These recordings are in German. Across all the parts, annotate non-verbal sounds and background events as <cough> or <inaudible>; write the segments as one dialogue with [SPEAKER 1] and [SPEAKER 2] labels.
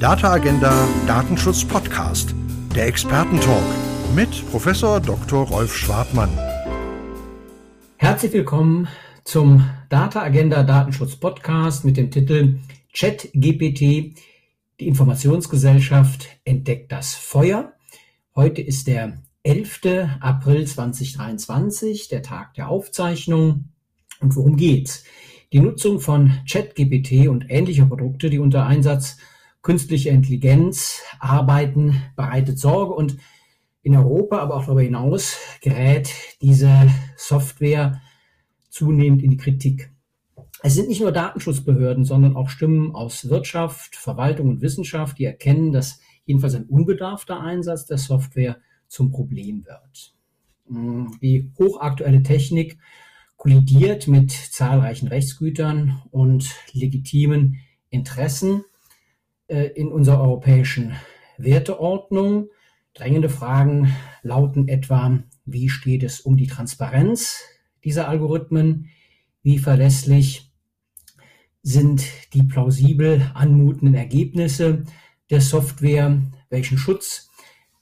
[SPEAKER 1] Data Agenda Datenschutz Podcast, der Expertentalk mit Professor Dr. Rolf Schwartmann.
[SPEAKER 2] Herzlich willkommen zum Data Agenda Datenschutz Podcast mit dem Titel ChatGPT. Die Informationsgesellschaft entdeckt das Feuer. Heute ist der 11. April 2023, der Tag der Aufzeichnung. Und worum geht's? Die Nutzung von ChatGPT und ähnlicher Produkte, die unter Einsatz künstlicher Intelligenz arbeiten, bereitet Sorge und in Europa, aber auch darüber hinaus gerät diese Software zunehmend in die Kritik. Es sind nicht nur Datenschutzbehörden, sondern auch Stimmen aus Wirtschaft, Verwaltung und Wissenschaft, die erkennen, dass jedenfalls ein unbedarfter Einsatz der Software zum Problem wird. Die hochaktuelle Technik kollidiert mit zahlreichen Rechtsgütern und legitimen Interessen in unserer europäischen Werteordnung. Drängende Fragen lauten etwa, wie steht es um die Transparenz dieser Algorithmen? Wie verlässlich sind die plausibel anmutenden Ergebnisse der Software? Welchen Schutz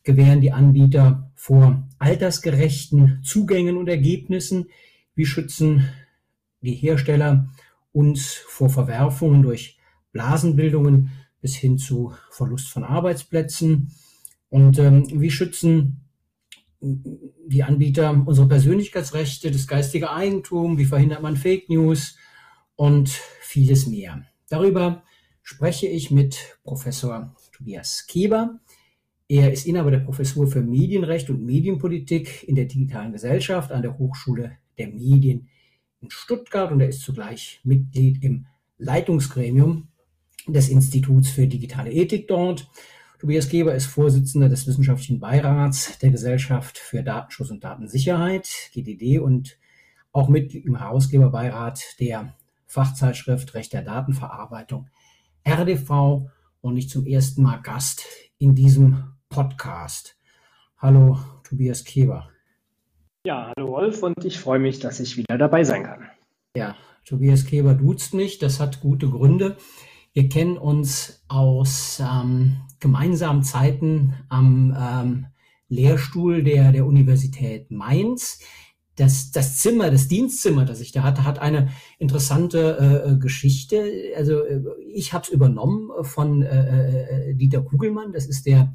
[SPEAKER 2] gewähren die Anbieter vor altersgerechten Zugängen und Ergebnissen? Wie schützen die Hersteller uns vor Verwerfungen durch Blasenbildungen bis hin zu Verlust von Arbeitsplätzen? Und ähm, wie schützen die Anbieter unsere Persönlichkeitsrechte, das geistige Eigentum? Wie verhindert man Fake News und vieles mehr? Darüber spreche ich mit Professor Tobias Keber. Er ist Inhaber der Professur für Medienrecht und Medienpolitik in der digitalen Gesellschaft an der Hochschule der Medien in Stuttgart und er ist zugleich Mitglied im Leitungsgremium des Instituts für digitale Ethik dort. Tobias Geber ist Vorsitzender des wissenschaftlichen Beirats der Gesellschaft für Datenschutz und Datensicherheit, GDD, und auch Mitglied im Herausgeberbeirat der Fachzeitschrift Recht der Datenverarbeitung RDV und nicht zum ersten Mal Gast in diesem Podcast. Hallo, Tobias Keber.
[SPEAKER 3] Ja, hallo Wolf und ich freue mich, dass ich wieder dabei sein kann.
[SPEAKER 2] Ja, Tobias Keber duzt mich, das hat gute Gründe. Wir kennen uns aus ähm, gemeinsamen Zeiten am ähm, Lehrstuhl der, der Universität Mainz. Das, das Zimmer, das Dienstzimmer, das ich da hatte, hat eine interessante äh, Geschichte. Also äh, ich habe es übernommen von äh, äh, Dieter Kugelmann, das ist der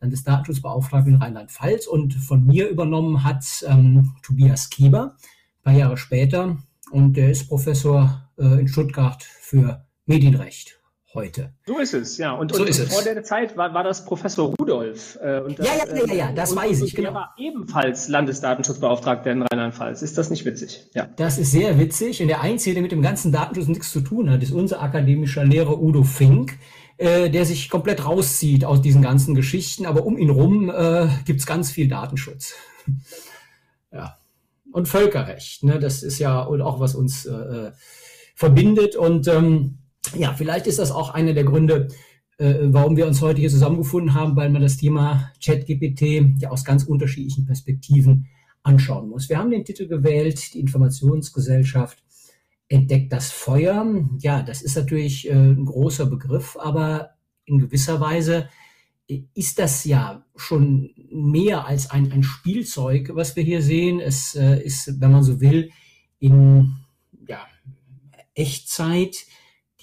[SPEAKER 2] Landesdatenschutzbeauftragten in Rheinland-Pfalz und von mir übernommen hat ähm, Tobias Kieber, ein paar Jahre später. Und der ist Professor äh, in Stuttgart für Medienrecht heute.
[SPEAKER 3] So ist es, ja. Und, so und, vor der Zeit war, war das Professor Rudolf.
[SPEAKER 2] Äh, und das, ja, ja, ja, ja, das und, weiß ich,
[SPEAKER 3] genau. Der war ebenfalls Landesdatenschutzbeauftragter in Rheinland-Pfalz. Ist das nicht witzig?
[SPEAKER 2] Ja. Das ist sehr witzig. Und der Einzige, der mit dem ganzen Datenschutz nichts zu tun hat, ist unser akademischer Lehrer Udo Fink äh, der sich komplett rauszieht aus diesen ganzen Geschichten, aber um ihn rum äh, gibt ganz viel Datenschutz. <laughs> ja. Und Völkerrecht, ne? das ist ja auch was uns äh, äh, verbindet. Und ähm, ja, vielleicht ist das auch einer der Gründe, äh, warum wir uns heute hier zusammengefunden haben, weil man das Thema ChatGPT ja aus ganz unterschiedlichen Perspektiven anschauen muss. Wir haben den Titel gewählt, die Informationsgesellschaft entdeckt das Feuer. Ja, das ist natürlich äh, ein großer Begriff, aber in gewisser Weise äh, ist das ja schon mehr als ein, ein Spielzeug, was wir hier sehen. Es äh, ist, wenn man so will, in ja, Echtzeit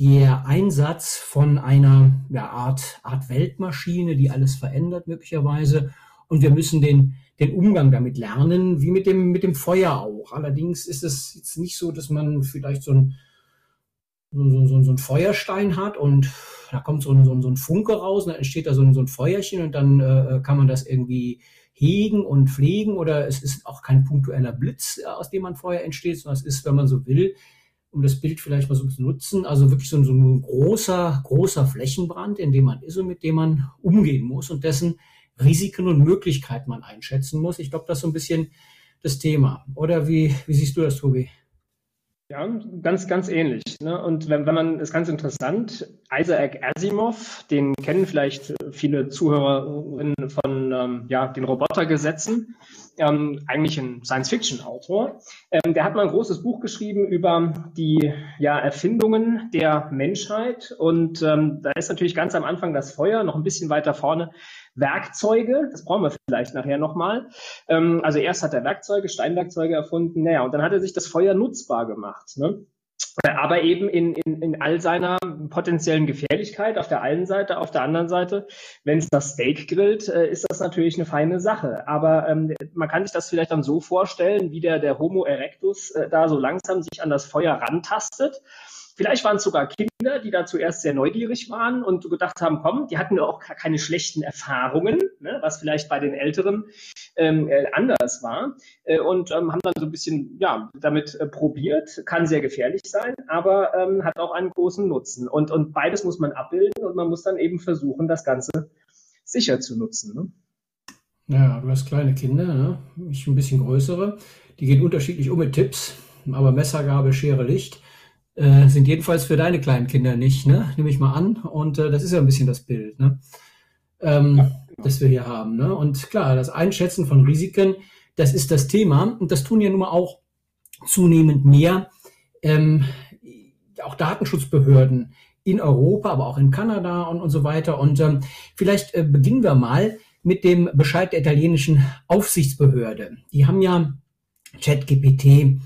[SPEAKER 2] der Einsatz von einer ja, Art, Art Weltmaschine, die alles verändert möglicherweise. Und wir müssen den den Umgang damit lernen, wie mit dem, mit dem Feuer auch. Allerdings ist es jetzt nicht so, dass man vielleicht so ein, so, so, so ein Feuerstein hat und da kommt so ein, so ein, so ein Funke raus und dann entsteht da so ein, so ein Feuerchen und dann äh, kann man das irgendwie hegen und pflegen oder es ist auch kein punktueller Blitz, äh, aus dem man Feuer entsteht, sondern es ist, wenn man so will, um das Bild vielleicht mal so zu nutzen, also wirklich so, so ein großer, großer Flächenbrand, in dem man ist und mit dem man umgehen muss und dessen Risiken und Möglichkeiten man einschätzen muss. Ich glaube, das ist so ein bisschen das Thema. Oder wie, wie siehst du das, Tobi?
[SPEAKER 3] Ja, ganz, ganz ähnlich. Ne? Und wenn, wenn man, ist ganz interessant, Isaac Asimov, den kennen vielleicht viele Zuhörerinnen von ähm, ja, den Robotergesetzen, ähm, eigentlich ein Science-Fiction-Autor. Ähm, der hat mal ein großes Buch geschrieben über die ja, Erfindungen der Menschheit. Und ähm, da ist natürlich ganz am Anfang das Feuer, noch ein bisschen weiter vorne Werkzeuge. Das brauchen wir vielleicht nachher nochmal. Ähm, also erst hat er Werkzeuge, Steinwerkzeuge erfunden. Naja, und dann hat er sich das Feuer nutzbar gemacht. Ne? aber eben in, in, in all seiner potenziellen Gefährlichkeit auf der einen Seite, auf der anderen Seite, wenn es das Steak grillt, äh, ist das natürlich eine feine Sache. Aber ähm, man kann sich das vielleicht dann so vorstellen, wie der, der Homo erectus äh, da so langsam sich an das Feuer rantastet Vielleicht waren es sogar Kinder, die da zuerst sehr neugierig waren und gedacht haben, komm, die hatten ja auch keine schlechten Erfahrungen, ne, was vielleicht bei den Älteren ähm, äh, anders war äh, und ähm, haben dann so ein bisschen ja, damit äh, probiert. Kann sehr gefährlich sein, aber ähm, hat auch einen großen Nutzen. Und, und beides muss man abbilden und man muss dann eben versuchen, das Ganze sicher zu nutzen. Ne?
[SPEAKER 2] Ja, du hast kleine Kinder, ne? ich ein bisschen größere. Die gehen unterschiedlich um mit Tipps, aber Messergabe, Schere, Licht äh, sind jedenfalls für deine kleinen Kinder nicht, ne? Nehme ich mal an. Und äh, das ist ja ein bisschen das Bild, ne? Ähm, ja. das wir hier haben. Ne? Und klar, das Einschätzen von Risiken, das ist das Thema. Und das tun ja nun mal auch zunehmend mehr. Ähm, auch Datenschutzbehörden in Europa, aber auch in Kanada und, und so weiter. Und ähm, vielleicht äh, beginnen wir mal mit dem Bescheid der italienischen Aufsichtsbehörde. Die haben ja ChatGPT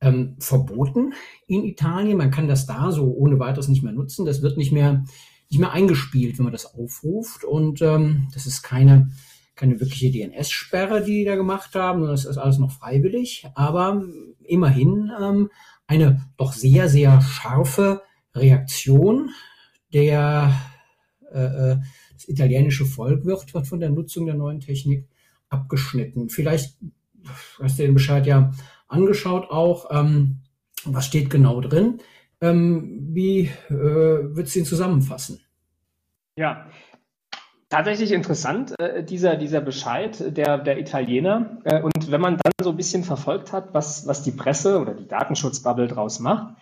[SPEAKER 2] ähm, verboten in Italien. Man kann das da so ohne weiteres nicht mehr nutzen. Das wird nicht mehr, nicht mehr eingespielt, wenn man das aufruft. Und ähm, das ist keine, keine wirkliche DNS-Sperre, die die da gemacht haben. Das ist alles noch freiwillig. Aber immerhin ähm, eine doch sehr, sehr scharfe Reaktion der äh, äh das italienische Volk wird, wird von der Nutzung der neuen Technik abgeschnitten. Vielleicht hast du den Bescheid ja angeschaut auch. Ähm, was steht genau drin? Ähm, wie äh, würdest du ihn zusammenfassen?
[SPEAKER 3] Ja, Tatsächlich interessant, äh, dieser, dieser Bescheid der, der Italiener. Äh, und wenn man dann so ein bisschen verfolgt hat, was, was die Presse oder die Datenschutzbubble draus macht,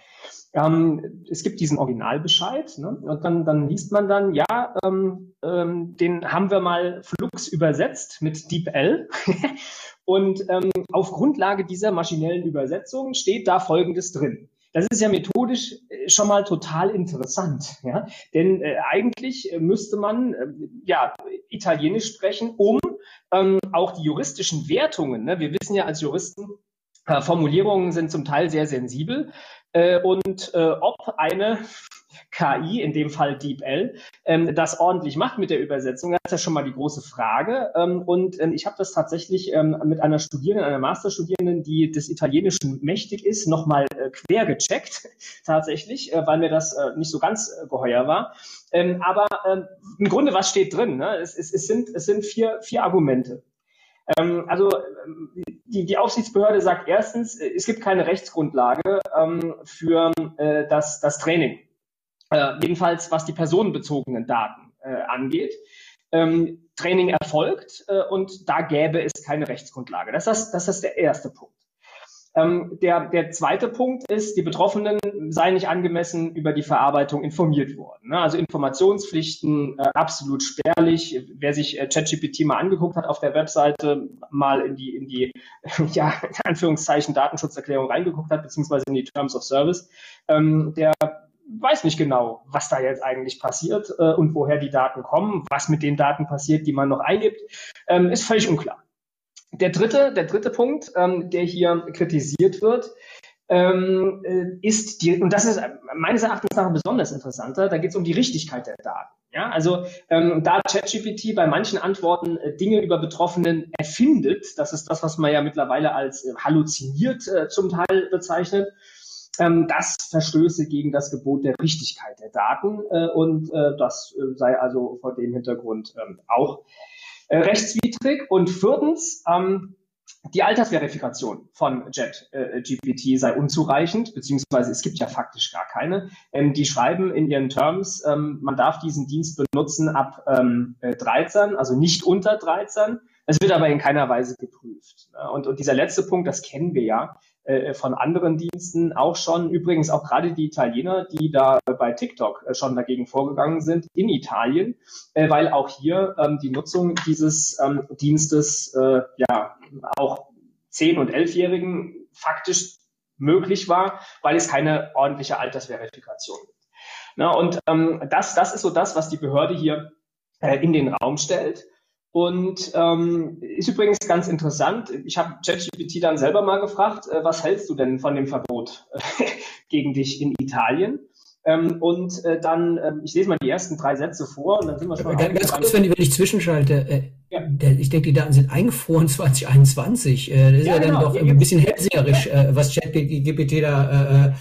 [SPEAKER 3] ähm, es gibt diesen Originalbescheid ne? und dann, dann liest man dann, ja, ähm, ähm, den haben wir mal Flux übersetzt mit DeepL <laughs> Und ähm, auf Grundlage dieser maschinellen Übersetzung steht da Folgendes drin. Das ist ja methodisch äh, schon mal total interessant, ja? denn äh, eigentlich müsste man äh, ja Italienisch sprechen, um ähm, auch die juristischen Wertungen. Ne? Wir wissen ja als Juristen, äh, Formulierungen sind zum Teil sehr sensibel äh, und äh, ob eine KI, in dem Fall DeepL, ähm, das ordentlich macht mit der Übersetzung, das ist ja schon mal die große Frage. Ähm, und ähm, ich habe das tatsächlich ähm, mit einer Studierenden, einer Masterstudierenden, die des Italienischen mächtig ist, nochmal äh, quer gecheckt, <laughs> tatsächlich, äh, weil mir das äh, nicht so ganz äh, geheuer war. Ähm, aber ähm, im Grunde, was steht drin? Ne? Es, es, es, sind, es sind vier, vier Argumente. Ähm, also die, die Aufsichtsbehörde sagt erstens, es gibt keine Rechtsgrundlage ähm, für äh, das, das Training äh, jedenfalls was die personenbezogenen Daten äh, angeht. Ähm, Training erfolgt äh, und da gäbe es keine Rechtsgrundlage. Das ist, das ist der erste Punkt. Ähm, der, der zweite Punkt ist, die Betroffenen seien nicht angemessen über die Verarbeitung informiert worden. Ne? Also Informationspflichten äh, absolut spärlich. Wer sich äh, ChatGPT mal angeguckt hat auf der Webseite, mal in die, in die <laughs> ja, in Anführungszeichen Datenschutzerklärung reingeguckt hat, beziehungsweise in die Terms of Service, ähm, der weiß nicht genau, was da jetzt eigentlich passiert äh, und woher die Daten kommen, was mit den Daten passiert, die man noch eingibt, ähm, ist völlig unklar. Der dritte, der dritte Punkt, ähm, der hier kritisiert wird, ähm, äh, ist die, und das ist meines Erachtens nach besonders interessanter, da geht es um die Richtigkeit der Daten. Ja, also ähm, da ChatGPT bei manchen Antworten äh, Dinge über Betroffenen erfindet, das ist das, was man ja mittlerweile als äh, halluziniert äh, zum Teil bezeichnet, ähm, das verstöße gegen das Gebot der Richtigkeit der Daten äh, und äh, das äh, sei also vor dem Hintergrund ähm, auch äh, rechtswidrig. Und viertens, ähm, die Altersverifikation von JetGPT äh, sei unzureichend, beziehungsweise es gibt ja faktisch gar keine. Ähm, die schreiben in ihren Terms, ähm, man darf diesen Dienst benutzen ab ähm, 13, äh, also nicht unter 13. Es wird aber in keiner Weise geprüft. Und, und dieser letzte Punkt, das kennen wir ja, von anderen Diensten auch schon, übrigens auch gerade die Italiener, die da bei TikTok äh, schon dagegen vorgegangen sind, in Italien, äh, weil auch hier ähm, die Nutzung dieses ähm, Dienstes äh, ja auch 10- und 11-Jährigen faktisch möglich war, weil es keine ordentliche Altersverifikation gibt. Und ähm, das, das ist so das, was die Behörde hier äh, in den Raum stellt. Und ähm, ist übrigens ganz interessant. Ich habe ChatGPT dann selber mal gefragt, äh, was hältst du denn von dem Verbot <laughs> gegen dich in Italien? Ähm, und äh, dann, äh, ich lese mal die ersten drei Sätze vor und dann sind wir schon.
[SPEAKER 2] Ganz, ganz kurz, wenn, wenn ich zwischenschalte, äh, ja. der, ich denke, die Daten sind eingefroren 2021. Äh, das ist ja, ja dann genau. doch ein bisschen hellseherisch, äh, was ChatGPT da äh, äh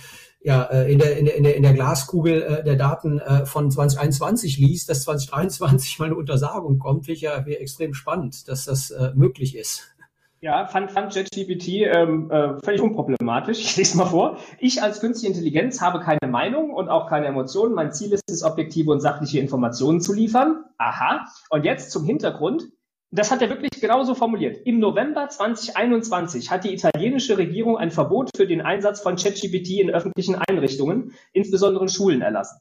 [SPEAKER 2] ja, äh, in, der, in, der, in, der, Glaskugel äh, der Daten äh, von 2021 liest, dass 2023 <laughs> mal eine Untersagung kommt, finde ich ja extrem spannend, dass das möglich ist.
[SPEAKER 3] Ja, fand, fand JetGPT ähm, äh, völlig unproblematisch. Ich lese mal vor. Ich als künstliche Intelligenz habe keine Meinung und auch keine Emotionen. Mein Ziel ist es, objektive und sachliche Informationen zu liefern. Aha. Und jetzt zum Hintergrund das hat er wirklich genauso formuliert. Im November 2021 hat die italienische Regierung ein Verbot für den Einsatz von ChatGPT in öffentlichen Einrichtungen, insbesondere in Schulen, erlassen.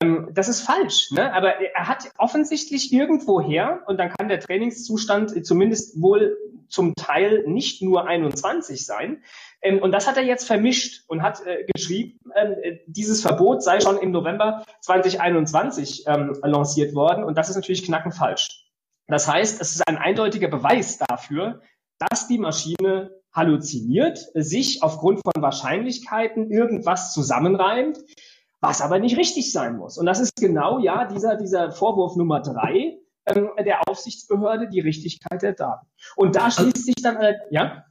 [SPEAKER 3] Ähm, das ist falsch, ne? aber er hat offensichtlich irgendwoher, und dann kann der Trainingszustand zumindest wohl zum Teil nicht nur 21 sein, ähm, und das hat er jetzt vermischt und hat äh, geschrieben, äh, dieses Verbot sei schon im November 2021 ähm, lanciert worden, und das ist natürlich knackenfalsch. Das heißt, es ist ein eindeutiger Beweis dafür, dass die Maschine halluziniert, sich aufgrund von Wahrscheinlichkeiten irgendwas zusammenreimt, was aber nicht richtig sein muss. Und das ist genau ja dieser, dieser Vorwurf Nummer drei ähm, der Aufsichtsbehörde, die Richtigkeit der Daten. Und da schließt also, sich dann, äh, ja?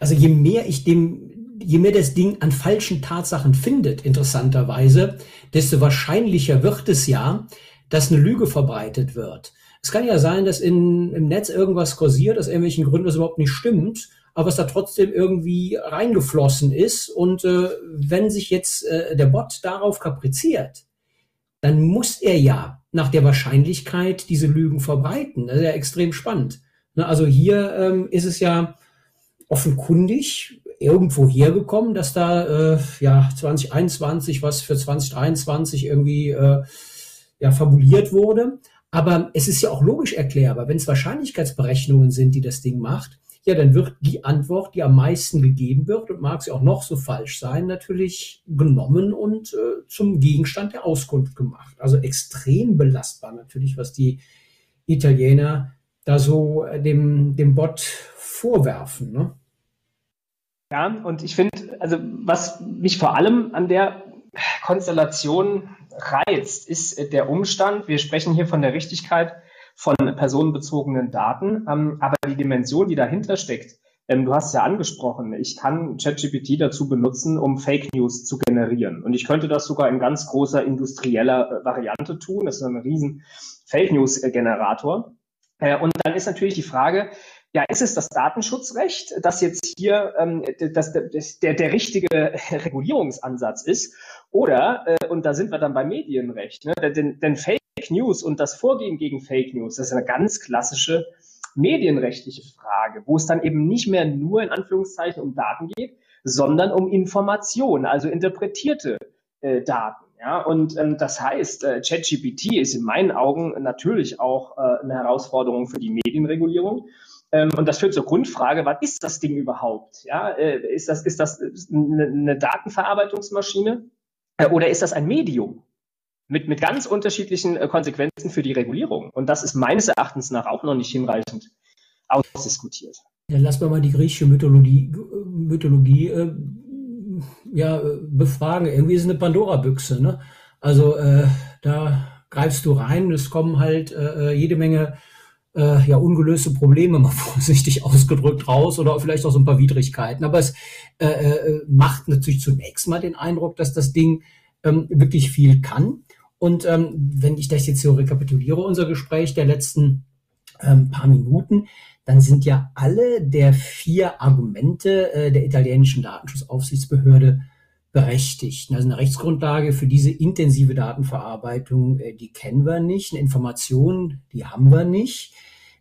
[SPEAKER 2] Also je mehr ich dem, je mehr das Ding an falschen Tatsachen findet, interessanterweise, desto wahrscheinlicher wird es ja, dass eine Lüge verbreitet wird. Es kann ja sein, dass in, im Netz irgendwas kursiert, aus irgendwelchen Gründen das überhaupt nicht stimmt, aber es da trotzdem irgendwie reingeflossen ist. Und äh, wenn sich jetzt äh, der Bot darauf kapriziert, dann muss er ja nach der Wahrscheinlichkeit diese Lügen verbreiten. Das ist ja extrem spannend. Ne, also hier ähm, ist es ja offenkundig irgendwo hergekommen, dass da äh, ja 2021 was für 2023 irgendwie äh, ja fabuliert wurde. Aber es ist ja auch logisch erklärbar, wenn es Wahrscheinlichkeitsberechnungen sind, die das Ding macht, ja, dann wird die Antwort, die am meisten gegeben wird und mag sie auch noch so falsch sein, natürlich genommen und äh, zum Gegenstand der Auskunft gemacht. Also extrem belastbar natürlich, was die Italiener da so äh, dem, dem Bot vorwerfen. Ne?
[SPEAKER 3] Ja, und ich finde, also was mich vor allem an der Konstellation reizt, ist der Umstand, wir sprechen hier von der Richtigkeit von personenbezogenen Daten, ähm, aber die Dimension, die dahinter steckt, ähm, du hast ja angesprochen, ich kann ChatGPT dazu benutzen, um Fake News zu generieren. Und ich könnte das sogar in ganz großer industrieller äh, Variante tun. Das ist ein riesen Fake News Generator. Äh, und dann ist natürlich die Frage, ja, ist es das Datenschutzrecht, das jetzt hier ähm, das, das, der, der richtige <laughs> Regulierungsansatz ist? Oder, äh, und da sind wir dann beim Medienrecht, ne? denn, denn Fake News und das Vorgehen gegen Fake News, das ist eine ganz klassische medienrechtliche Frage, wo es dann eben nicht mehr nur in Anführungszeichen um Daten geht, sondern um Information, also interpretierte äh, Daten. Ja, und ähm, das heißt, äh, ChatGPT ist in meinen Augen natürlich auch äh, eine Herausforderung für die Medienregulierung. Ähm, und das führt zur Grundfrage, was ist das Ding überhaupt? Ja, äh, ist das, ist das eine, eine Datenverarbeitungsmaschine äh, oder ist das ein Medium? Mit, mit ganz unterschiedlichen äh, Konsequenzen für die Regulierung. Und das ist meines Erachtens nach auch noch nicht hinreichend ausdiskutiert.
[SPEAKER 2] Dann lassen wir mal die griechische Mythologie, Mythologie äh, ja, befragen. Irgendwie ist es eine Pandora-Büchse. Ne? Also äh, da greifst du rein, es kommen halt äh, jede Menge äh, ja, ungelöste Probleme, mal <laughs> vorsichtig ausgedrückt, raus oder vielleicht auch so ein paar Widrigkeiten. Aber es äh, äh, macht natürlich zunächst mal den Eindruck, dass das Ding ähm, wirklich viel kann. Und ähm, wenn ich das jetzt so rekapituliere, unser Gespräch der letzten ähm, paar Minuten, dann sind ja alle der vier Argumente äh, der italienischen Datenschutzaufsichtsbehörde berechtigt. Also eine Rechtsgrundlage für diese intensive Datenverarbeitung, äh, die kennen wir nicht. Eine Information, die haben wir nicht.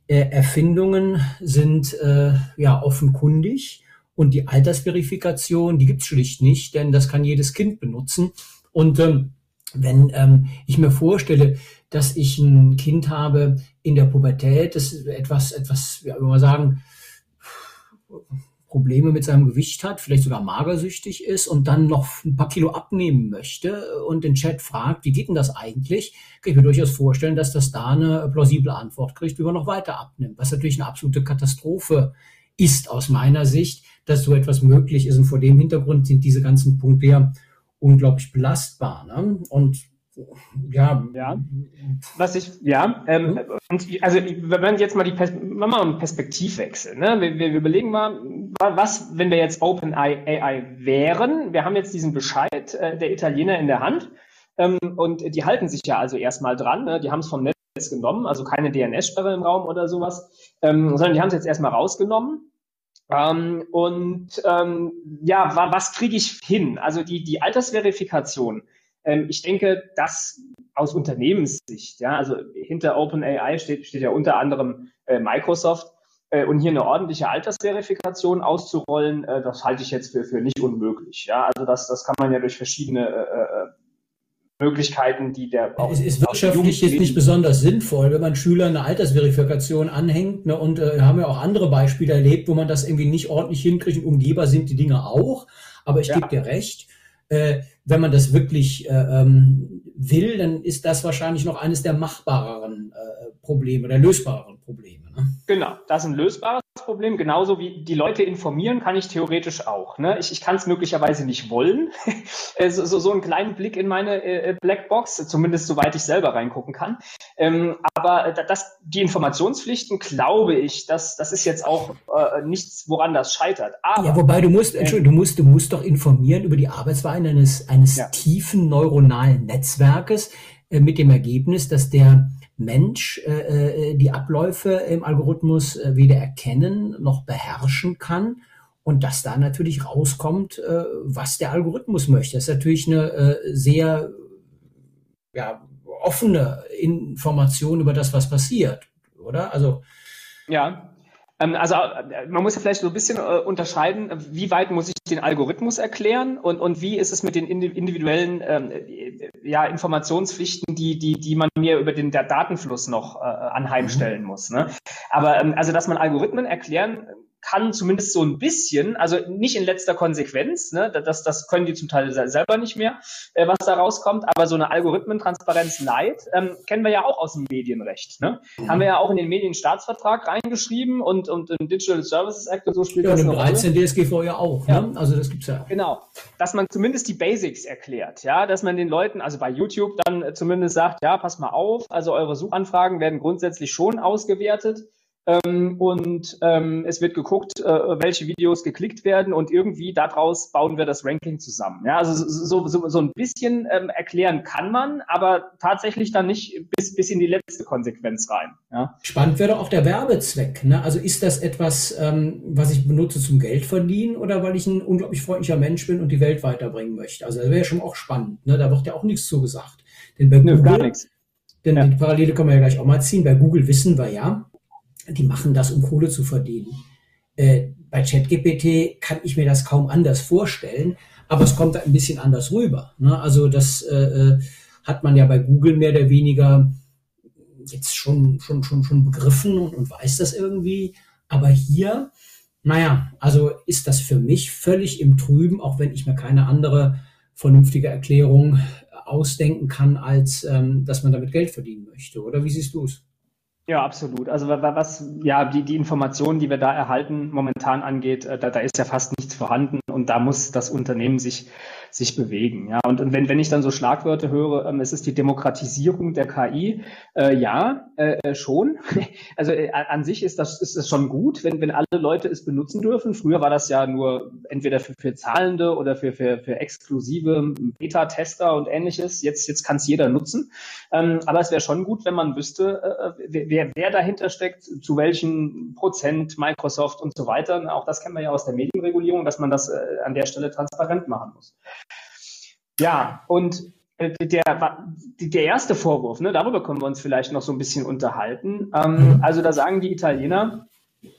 [SPEAKER 2] Äh, Erfindungen sind äh, ja offenkundig Und die Altersverifikation, die gibt's schlicht nicht, denn das kann jedes Kind benutzen. Und ähm, wenn ähm, ich mir vorstelle, dass ich ein Kind habe in der Pubertät, das etwas, etwas, ja, würde man sagen, Probleme mit seinem Gewicht hat, vielleicht sogar magersüchtig ist und dann noch ein paar Kilo abnehmen möchte und den Chat fragt, wie geht denn das eigentlich, kann ich mir durchaus vorstellen, dass das da eine plausible Antwort kriegt, wie man noch weiter abnimmt, was natürlich eine absolute Katastrophe ist aus meiner Sicht, dass so etwas möglich ist und vor dem Hintergrund sind diese ganzen Punkte ja unglaublich belastbar. Ne? Und ja.
[SPEAKER 3] ja. Was ich, ja, ähm, hm? und also wenn man jetzt mal die Pers machen wir mal einen Perspektivwechsel, ne? Wir, wir überlegen mal, was, wenn wir jetzt OpenAI wären, wir haben jetzt diesen Bescheid äh, der Italiener in der Hand ähm, und die halten sich ja also erstmal dran, ne? die haben es vom Netz genommen, also keine DNS-Sperre im Raum oder sowas, ähm, sondern die haben es jetzt erstmal rausgenommen. Ähm, und ähm, ja, was kriege ich hin? Also die, die Altersverifikation ähm, ich denke, dass aus Unternehmenssicht, ja, also hinter OpenAI steht, steht ja unter anderem äh, Microsoft, äh, und hier eine ordentliche Altersverifikation auszurollen, äh, das halte ich jetzt für, für nicht unmöglich. Ja, also das, das kann man ja durch verschiedene äh, äh Möglichkeiten, die der
[SPEAKER 2] Es ist wirtschaftlich jetzt nicht besonders sinnvoll, wenn man Schülern eine Altersverifikation anhängt. Ne, und äh, haben ja auch andere Beispiele erlebt, wo man das irgendwie nicht ordentlich hinkriegt. Und umgehbar sind die Dinge auch. Aber ich ja. gebe dir recht, äh, wenn man das wirklich äh, ähm, will, dann ist das wahrscheinlich noch eines der machbareren äh, Probleme, der lösbareren Probleme.
[SPEAKER 3] Ne? Genau, das ist ein lösbares Problem. Genauso wie die Leute informieren, kann ich theoretisch auch. Ne? Ich, ich kann es möglicherweise nicht wollen. <laughs> Äh, so, so, so einen kleinen Blick in meine äh, Blackbox, zumindest soweit ich selber reingucken kann. Ähm, aber das, die Informationspflichten, glaube ich, das, das ist jetzt auch äh, nichts, woran das scheitert. Aber,
[SPEAKER 2] ja, wobei du musst, Entschuldigung, du musst, du musst doch informieren über die Arbeitsweise eines, eines ja. tiefen neuronalen Netzwerkes äh, mit dem Ergebnis, dass der Mensch äh, äh, die Abläufe im Algorithmus äh, weder erkennen noch beherrschen kann und dass da natürlich rauskommt, äh, was der Algorithmus möchte. Das ist natürlich eine äh, sehr ja, offene Information über das, was passiert, oder? Also
[SPEAKER 3] ja, also äh, man muss ja vielleicht so ein bisschen äh, unterscheiden, wie weit muss ich den Algorithmus erklären und, und wie ist es mit den individuellen ähm, ja, Informationspflichten, die, die, die man mir über den Datenfluss noch äh, anheimstellen mhm. muss. Ne? Aber ähm, also dass man Algorithmen erklären kann zumindest so ein bisschen, also nicht in letzter Konsequenz, ne, das, das können die zum Teil selber nicht mehr, äh, was da rauskommt, aber so eine Algorithmentransparenz Light ähm, kennen wir ja auch aus dem Medienrecht. Ne? Mhm. Haben wir ja auch in den Medienstaatsvertrag reingeschrieben und, und im Digital Services Act und so spielt ja, das
[SPEAKER 2] eine 13 Rolle. DSGV ja auch, ne? ja. Ne? also das gibt's ja.
[SPEAKER 3] Genau, dass man zumindest die Basics erklärt, ja, dass man den Leuten, also bei YouTube dann zumindest sagt, ja, pass mal auf, also eure Suchanfragen werden grundsätzlich schon ausgewertet ähm, und ähm, es wird geguckt, äh, welche Videos geklickt werden und irgendwie daraus bauen wir das Ranking zusammen. Ja, also so, so, so ein bisschen ähm, erklären kann man, aber tatsächlich dann nicht bis, bis in die letzte Konsequenz rein. Ja.
[SPEAKER 2] Spannend wäre doch auch der Werbezweck. Ne? Also ist das etwas, ähm, was ich benutze zum Geld verdienen oder weil ich ein unglaublich freundlicher Mensch bin und die Welt weiterbringen möchte? Also das wäre ja schon auch spannend. Ne? Da wird ja auch nichts zugesagt. Denn bei Google, Nö, gar nichts. Denn ja. die Parallele können wir ja gleich auch mal ziehen. Bei Google wissen wir ja, die machen das, um Kohle zu verdienen. Äh, bei ChatGPT kann ich mir das kaum anders vorstellen, aber es kommt ein bisschen anders rüber. Ne? Also das äh, äh, hat man ja bei Google mehr oder weniger jetzt schon, schon, schon, schon begriffen und, und weiß das irgendwie. Aber hier, naja, also ist das für mich völlig im Trüben, auch wenn ich mir keine andere vernünftige Erklärung ausdenken kann, als ähm, dass man damit Geld verdienen möchte. Oder wie siehst du es?
[SPEAKER 3] Ja, absolut. Also was ja die, die Informationen, die wir da erhalten, momentan angeht, äh, da, da ist ja fast nichts vorhanden und da muss das Unternehmen sich sich bewegen. Ja, und, wenn, wenn ich dann so Schlagwörter höre, ähm, es ist die Demokratisierung der KI, äh, ja, äh, äh schon. <laughs> Also äh, an sich ist das, ist das schon gut, wenn, wenn alle Leute es benutzen dürfen. Früher war das ja nur entweder für, für Zahlende oder für, für, für exklusive Beta-Tester und ähnliches. Jetzt, jetzt kann es jeder nutzen. Ähm, aber es wäre schon gut, wenn man wüsste, äh, wer, wer dahinter steckt, zu welchen Prozent Microsoft und so weiter. Auch das kennen wir ja aus der Medienregulierung, dass man das äh, an der Stelle transparent machen muss. Ja, und äh, der, der erste Vorwurf, ne, darüber können wir uns vielleicht noch so ein bisschen unterhalten. Ähm, mhm. also da sagen die Italiener,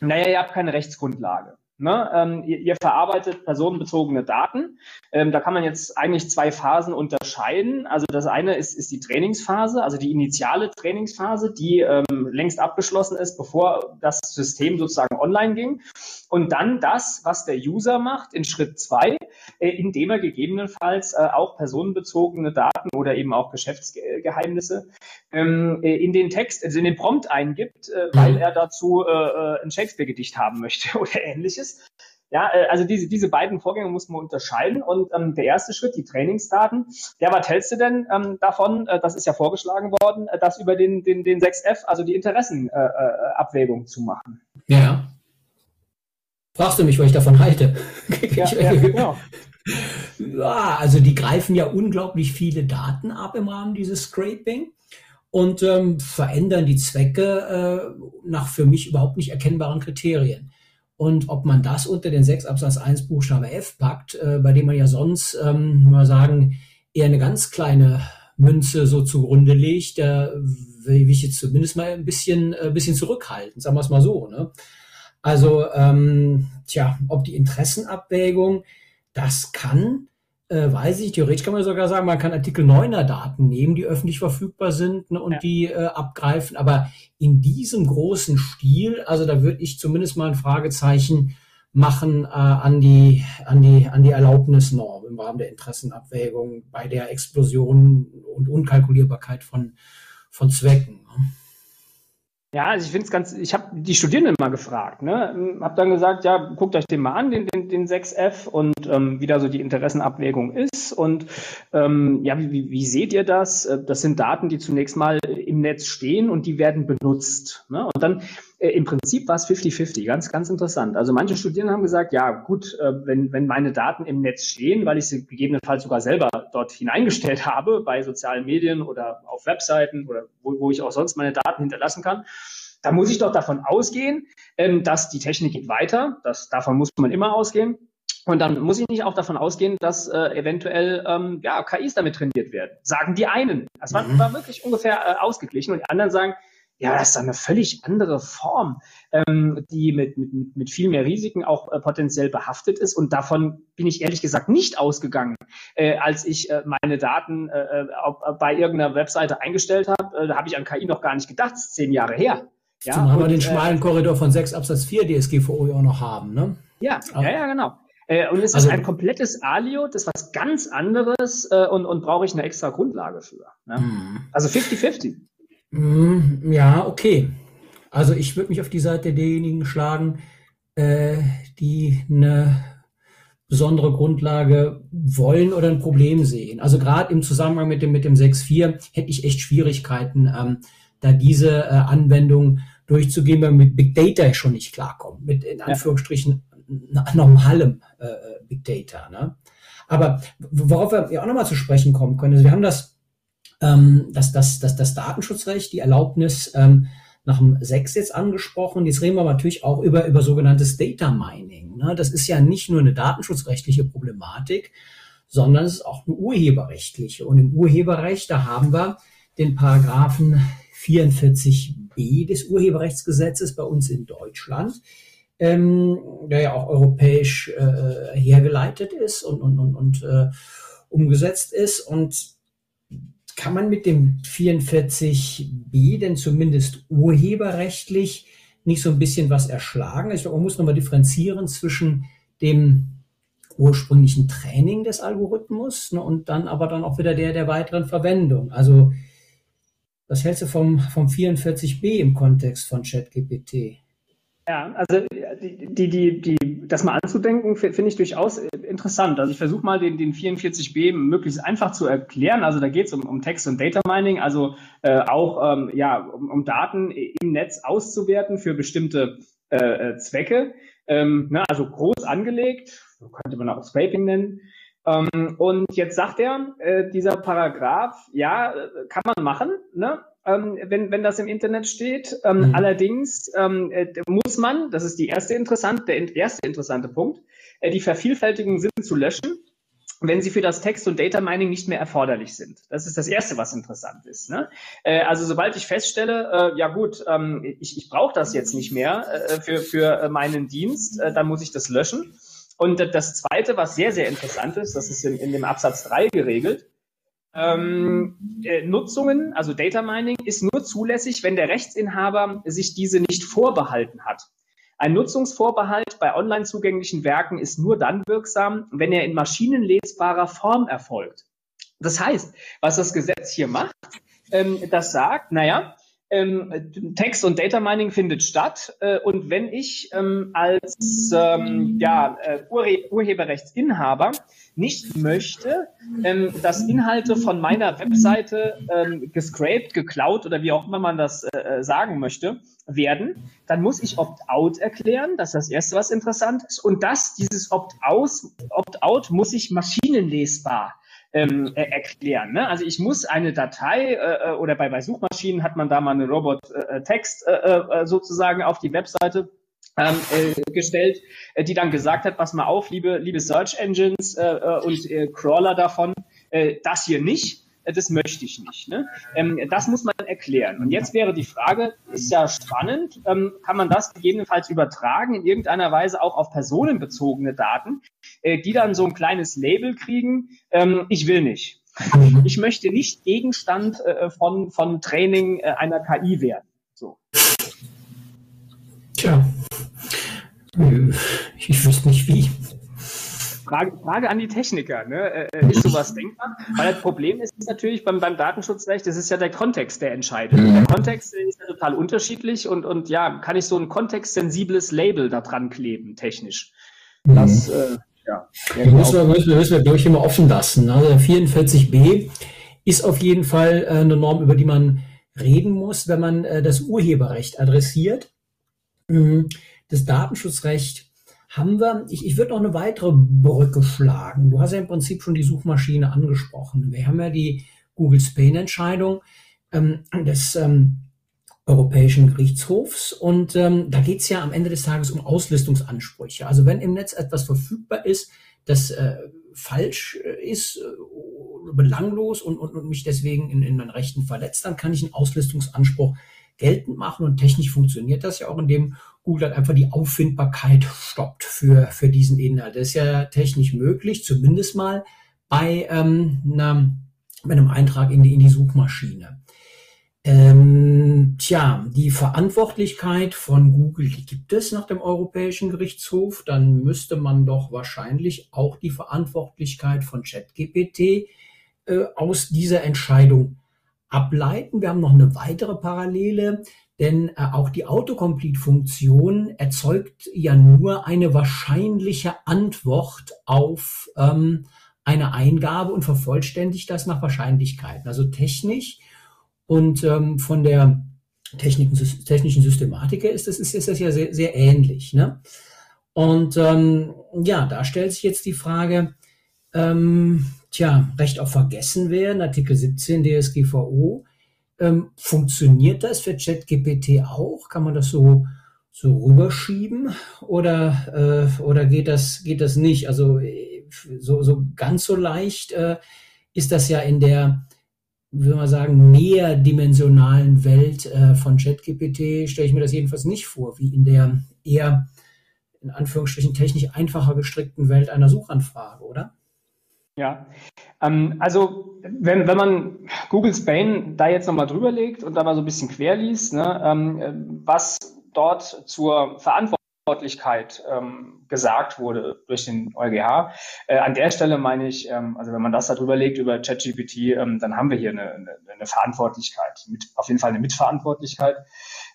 [SPEAKER 3] naja, ihr habt keine Rechtsgrundlage. Ne? Ähm, ihr, ihr, verarbeitet personenbezogene Daten. Ähm, da kann man jetzt eigentlich zwei Phasen unterscheiden. Also das eine ist, ist die Trainingsphase, also die initiale Trainingsphase, die ähm, längst abgeschlossen ist, bevor das System sozusagen online ging. Und dann das, was der User macht in Schritt zwei, äh, indem er gegebenenfalls äh, auch personenbezogene Daten oder eben auch Geschäftsgeheimnisse ähm, äh, in den Text, also in den Prompt eingibt, äh, weil er dazu äh, äh, ein Shakespeare-Gedicht haben möchte <laughs> oder ähnliches ist. Ja, äh, also diese, diese beiden Vorgänge muss man unterscheiden. Und ähm, der erste Schritt, die Trainingsdaten, ja, was hältst du denn ähm, davon, äh, das ist ja vorgeschlagen worden, äh, das über den, den, den 6F, also die Interessenabwägung äh, zu machen?
[SPEAKER 2] Ja. Fragst du mich, was ich davon halte? <laughs>
[SPEAKER 3] ja, ja, <laughs> genau.
[SPEAKER 2] Ja, also die greifen ja unglaublich viele Daten ab im Rahmen dieses Scraping und ähm, verändern die Zwecke äh, nach für mich überhaupt nicht erkennbaren Kriterien. Und ob man das unter den 6 Absatz 1 Buchstabe F packt, äh, bei dem man ja sonst, ähm, mal sagen, eher eine ganz kleine Münze so zugrunde legt, da will ich jetzt zumindest mal ein bisschen, äh, bisschen zurückhalten, sagen wir es mal so. Ne? Also, ähm, tja, ob die Interessenabwägung, das kann äh, weiß ich, theoretisch kann man sogar sagen, man kann Artikel 9er Daten nehmen, die öffentlich verfügbar sind ne, und ja. die äh, abgreifen. Aber in diesem großen Stil, also da würde ich zumindest mal ein Fragezeichen machen äh, an, die, an, die, an die Erlaubnisnorm im Rahmen der Interessenabwägung bei der Explosion und Unkalkulierbarkeit von, von Zwecken. Ne?
[SPEAKER 3] Ja, also ich finde es ganz, ich habe die Studierenden mal gefragt, ne? Hab dann gesagt, ja, guckt euch den mal an, den, den, den 6F und ähm, wie da so die Interessenabwägung ist. Und ähm, ja, wie, wie seht ihr das? Äh, das sind Daten, die zunächst mal Netz stehen und die werden benutzt. Ne? Und dann äh, im Prinzip war es 50-50, ganz, ganz interessant. Also manche Studierenden haben gesagt, ja gut, äh, wenn, wenn meine Daten im Netz stehen, weil ich sie gegebenenfalls sogar selber dort hineingestellt habe, bei sozialen Medien oder auf Webseiten oder wo, wo ich auch sonst meine Daten hinterlassen kann, dann muss ich doch davon ausgehen, ähm, dass die Technik geht weiter. Das, davon muss man immer ausgehen. Und dann muss ich nicht auch davon ausgehen, dass äh, eventuell ähm, ja, KIs damit trainiert werden. Sagen die einen. Das war, mhm. war wirklich ungefähr äh, ausgeglichen. Und die anderen sagen, ja, das ist eine völlig andere Form, ähm, die mit, mit, mit viel mehr Risiken auch äh, potenziell behaftet ist. Und davon bin ich ehrlich gesagt nicht ausgegangen, äh, als ich äh, meine Daten äh, auf, äh, bei irgendeiner Webseite eingestellt habe. Äh, da habe ich an KI noch gar nicht gedacht, das ist zehn Jahre her.
[SPEAKER 2] Ja, Zumal wir den schmalen äh, Korridor von 6 Absatz 4 DSGVO auch noch haben, ne?
[SPEAKER 3] Ja, ja, ja, genau. Äh, und es also, ist ein komplettes Alio, das ist was ganz anderes äh, und, und brauche ich eine extra Grundlage für. Ne? Mhm. Also 50-50.
[SPEAKER 2] Mm, ja, okay. Also ich würde mich auf die Seite derjenigen schlagen, äh, die eine besondere Grundlage wollen oder ein Problem sehen. Also gerade im Zusammenhang mit dem, mit dem 6.4 hätte ich echt Schwierigkeiten, ähm, da diese äh, Anwendung durchzugehen, weil mit Big Data schon nicht klarkommen. Mit in Anführungsstrichen. Normalem äh, Big Data. Ne? Aber worauf wir auch nochmal zu sprechen kommen können, also wir haben das ähm, das, das, das, das Datenschutzrecht, die Erlaubnis ähm, nach dem 6 jetzt angesprochen. Jetzt reden wir natürlich auch über, über sogenanntes Data Mining. Ne? Das ist ja nicht nur eine datenschutzrechtliche Problematik, sondern es ist auch eine urheberrechtliche. Und im Urheberrecht, da haben wir den Paragraphen 44b des Urheberrechtsgesetzes bei uns in Deutschland, ähm, der ja auch europäisch äh, hergeleitet ist und, und, und, und äh, umgesetzt ist. Und kann man mit dem 44b denn zumindest urheberrechtlich nicht so ein bisschen was erschlagen? Ich glaube, man muss nochmal differenzieren zwischen dem ursprünglichen Training des Algorithmus ne, und dann aber dann auch wieder der der weiteren Verwendung. Also was hältst du vom, vom 44b im Kontext von ChatGPT?
[SPEAKER 3] Ja, also die, die, die, das mal anzudenken, finde ich durchaus äh, interessant. Also ich versuche mal den, den 44b möglichst einfach zu erklären. Also da geht es um, um Text- und Data Mining, also äh, auch ähm, ja, um, um Daten im Netz auszuwerten für bestimmte äh, äh, Zwecke. Ähm, ne, also groß angelegt, könnte man auch Scraping nennen. Ähm, und jetzt sagt er, äh, dieser Paragraph, ja, äh, kann man machen, ne? Ähm, wenn, wenn das im Internet steht. Ähm, mhm. Allerdings ähm, äh, muss man, das ist die erste interessante, der erste interessante Punkt, äh, die Vervielfältigung sind zu löschen. wenn sie für das Text- und Data Mining nicht mehr erforderlich sind. Das ist das Erste, was interessant ist. Ne? Äh, also sobald ich feststelle, äh, ja gut, ähm, ich, ich brauche das jetzt nicht mehr äh, für, für meinen Dienst, äh, dann muss ich das löschen. Und das Zweite, was sehr, sehr interessant ist, das ist in, in dem Absatz 3 geregelt, ähm, äh, Nutzungen, also Data Mining, ist nur zulässig, wenn der Rechtsinhaber sich diese nicht vorbehalten hat. Ein Nutzungsvorbehalt bei online zugänglichen Werken ist nur dann wirksam, wenn er in maschinenlesbarer Form erfolgt. Das heißt, was das Gesetz hier macht, ähm, das sagt, naja, ähm, Text- und Data Mining findet statt. Äh, und wenn ich ähm, als ähm, ja, äh, Urhe Urheberrechtsinhaber nicht möchte, ähm, dass Inhalte von meiner Webseite ähm, gescraped, geklaut oder wie auch immer man das äh, äh sagen möchte, werden, dann muss ich Opt-out erklären. Das ist das Erste, was interessant ist. Und das, dieses Opt-out Opt muss ich maschinenlesbar ähm, äh, erklären. Ne? Also ich muss eine Datei äh, äh, oder bei, bei Suchmaschinen hat man da mal eine Robot-Text äh, äh, äh, sozusagen auf die Webseite ähm, äh, gestellt, äh, die dann gesagt hat, pass mal auf, liebe, liebe Search Engines äh, und Crawler davon, das hier nicht das möchte ich nicht. Ne? Ähm, das muss man erklären. Und jetzt wäre die Frage, ist ja spannend, ähm, kann man das gegebenenfalls übertragen in irgendeiner Weise auch auf personenbezogene Daten, äh, die dann so ein kleines Label kriegen, ähm, ich will nicht. Ich möchte nicht Gegenstand äh, von, von Training äh, einer KI werden. So.
[SPEAKER 2] Tja, ich wüsste nicht wie.
[SPEAKER 3] Frage, Frage an die Techniker, ne? Äh, äh, ist sowas denkbar? Weil das Problem ist natürlich beim, beim Datenschutzrecht, das ist ja der Kontext, der entscheidet. Mhm. Der Kontext ist ja total unterschiedlich und, und ja, kann ich so ein kontextsensibles Label da dran kleben, technisch.
[SPEAKER 2] Mhm. Das, äh, ja. Da müssen wir, müssen wir, müssen wir, glaube ich, immer offen lassen. Ne? Also 44b ist auf jeden Fall äh, eine Norm, über die man reden muss, wenn man das Urheberrecht adressiert. Mhm. Das Datenschutzrecht haben wir, ich, ich würde noch eine weitere Brücke schlagen. Du hast ja im Prinzip schon die Suchmaschine angesprochen. Wir haben ja die Google Spain-Entscheidung ähm, des ähm, Europäischen Gerichtshofs und ähm, da geht es ja am Ende des Tages um Auslistungsansprüche. Also wenn im Netz etwas verfügbar ist, das äh, falsch äh, ist, äh, belanglos und, und, und mich deswegen in, in meinen Rechten verletzt, dann kann ich einen Auslistungsanspruch geltend machen und technisch funktioniert das ja auch, indem Google halt einfach die Auffindbarkeit stoppt für, für diesen Inhalt. Das ist ja technisch möglich, zumindest mal bei, ähm, einer, bei einem Eintrag in die, in die Suchmaschine. Ähm, tja, die Verantwortlichkeit von Google, die gibt es nach dem Europäischen Gerichtshof. Dann müsste man doch wahrscheinlich auch die Verantwortlichkeit von ChatGPT äh, aus dieser Entscheidung ableiten. Wir haben noch eine weitere Parallele. Denn äh, auch die Autocomplete-Funktion erzeugt ja nur eine wahrscheinliche Antwort auf ähm, eine Eingabe und vervollständigt das nach Wahrscheinlichkeiten. Also technisch und ähm, von der technischen, technischen Systematik her ist das, ist, ist das ja sehr, sehr ähnlich. Ne? Und ähm, ja, da stellt sich jetzt die Frage, ähm, tja, Recht auf Vergessen werden, Artikel 17 DSGVO, ähm, funktioniert das für ChatGPT auch? Kann man das so, so rüberschieben oder, äh, oder geht, das, geht das nicht? Also äh, so, so ganz so leicht äh, ist das ja in der, würde man sagen, mehrdimensionalen Welt äh, von ChatGPT, stelle ich mir das jedenfalls nicht vor, wie in der eher in Anführungsstrichen technisch einfacher gestrickten Welt einer Suchanfrage, oder?
[SPEAKER 3] Ja, ähm, also wenn, wenn man Google Spain da jetzt nochmal drüber legt und da mal so ein bisschen quer liest, ne, ähm, was dort zur Verantwortlichkeit ähm, gesagt wurde durch den EuGH, äh, an der Stelle meine ich, ähm, also wenn man das da drüber legt über ChatGPT, ähm, dann haben wir hier eine, eine, eine Verantwortlichkeit, mit, auf jeden Fall eine Mitverantwortlichkeit.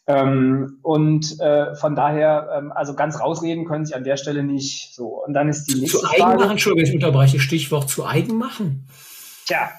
[SPEAKER 3] Ähm, und äh, von daher, ähm, also ganz rausreden können sie an der Stelle nicht. So und dann ist die nächste
[SPEAKER 2] zu Frage. Zu eigen machen, Entschuldigung, ich unterbreche Stichwort zu eigen machen.
[SPEAKER 3] Tja,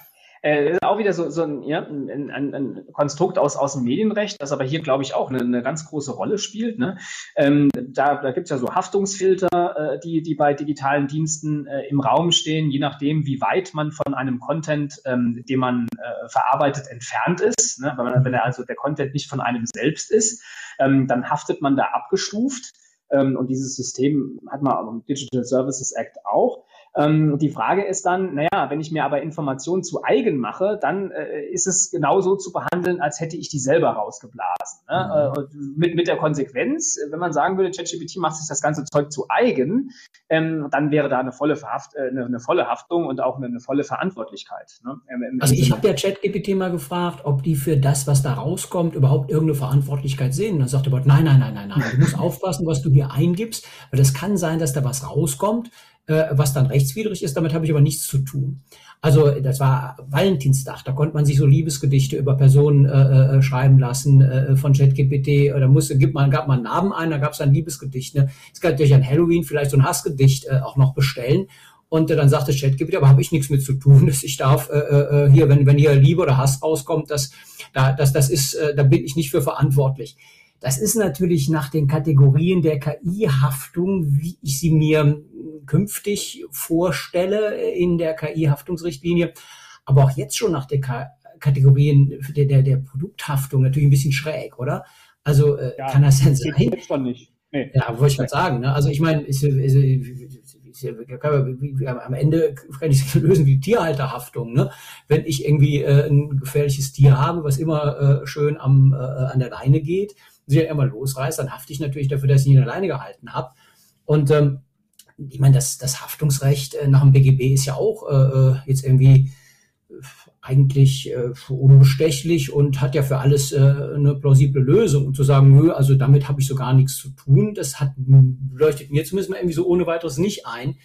[SPEAKER 3] äh, ist auch wieder so, so ein, ja, ein, ein, ein Konstrukt aus, aus dem Medienrecht, das aber hier, glaube ich, auch eine, eine ganz große Rolle spielt. Ne? Ähm, da da gibt es ja so Haftungsfilter, äh, die, die bei digitalen Diensten äh, im Raum stehen, je nachdem, wie weit man von einem Content, ähm, den man äh, verarbeitet, entfernt ist. Ne? Wenn, man, wenn also der Content nicht von einem selbst ist, ähm, dann haftet man da abgestuft. Ähm, und dieses System hat man im Digital Services Act auch. Ähm, die Frage ist dann, naja, wenn ich mir aber Informationen zu eigen mache, dann äh, ist es genauso zu behandeln, als hätte ich die selber rausgeblasen. Ne? Mhm. Äh, mit, mit der Konsequenz, wenn man sagen würde, ChatGPT macht sich das ganze Zeug zu eigen, ähm, dann wäre da eine volle, Verhaft, äh, eine, eine, volle Haftung und auch eine, eine volle Verantwortlichkeit. Ne?
[SPEAKER 2] Also ich habe ja ChatGPT mal gefragt, ob die für das, was da rauskommt, überhaupt irgendeine Verantwortlichkeit sehen. Und dann sagt der Bot, nein, nein, nein, nein, nein, du musst aufpassen, was du hier eingibst, weil das kann sein, dass da was rauskommt, was dann rechtswidrig ist. Damit habe ich aber nichts zu tun. Also das war Valentinstag, da konnte man sich so Liebesgedichte über Personen äh, äh, schreiben lassen äh, von ChatGPT. Oder musste, gibt man, gab man einen Namen ein, da gab es ein Liebesgedicht. Ne? Jetzt kann natürlich an Halloween vielleicht so ein Hassgedicht äh, auch noch bestellen. Und äh, dann sagte ChatGPT, aber habe ich nichts mit zu tun. <laughs> Dass ich darf äh, äh, hier, wenn, wenn hier Liebe oder Hass rauskommt, das, da, das, das ist, äh, da bin ich nicht für verantwortlich. Das ist natürlich nach den Kategorien der KI-Haftung, wie ich sie mir künftig vorstelle in der KI-Haftungsrichtlinie, aber auch jetzt schon nach der K Kategorien der, der, der Produkthaftung natürlich ein bisschen schräg, oder? Also äh, ja, kann das denn sein? Jetzt schon nicht. Nee. Ja, wollte ich gerade sagen. Ne? Also ich meine, am Ende kann ich es <laughs> lösen wie Tierhalterhaftung. Ne? Wenn ich irgendwie äh, ein gefährliches Tier habe, was immer äh, schön am, äh, an der Leine geht, sich ja immer losreißt, dann hafte ich natürlich dafür, dass ich ihn alleine gehalten habe. Und ähm, ich meine, das, das Haftungsrecht äh, nach dem BGB ist ja auch äh, äh jetzt irgendwie äh, eigentlich äh, unbestechlich und hat ja für alles äh, eine plausible Lösung. Und zu sagen, nö, also damit habe ich so gar nichts zu tun, das hat leuchtet mir zumindest mal irgendwie so ohne weiteres nicht ein,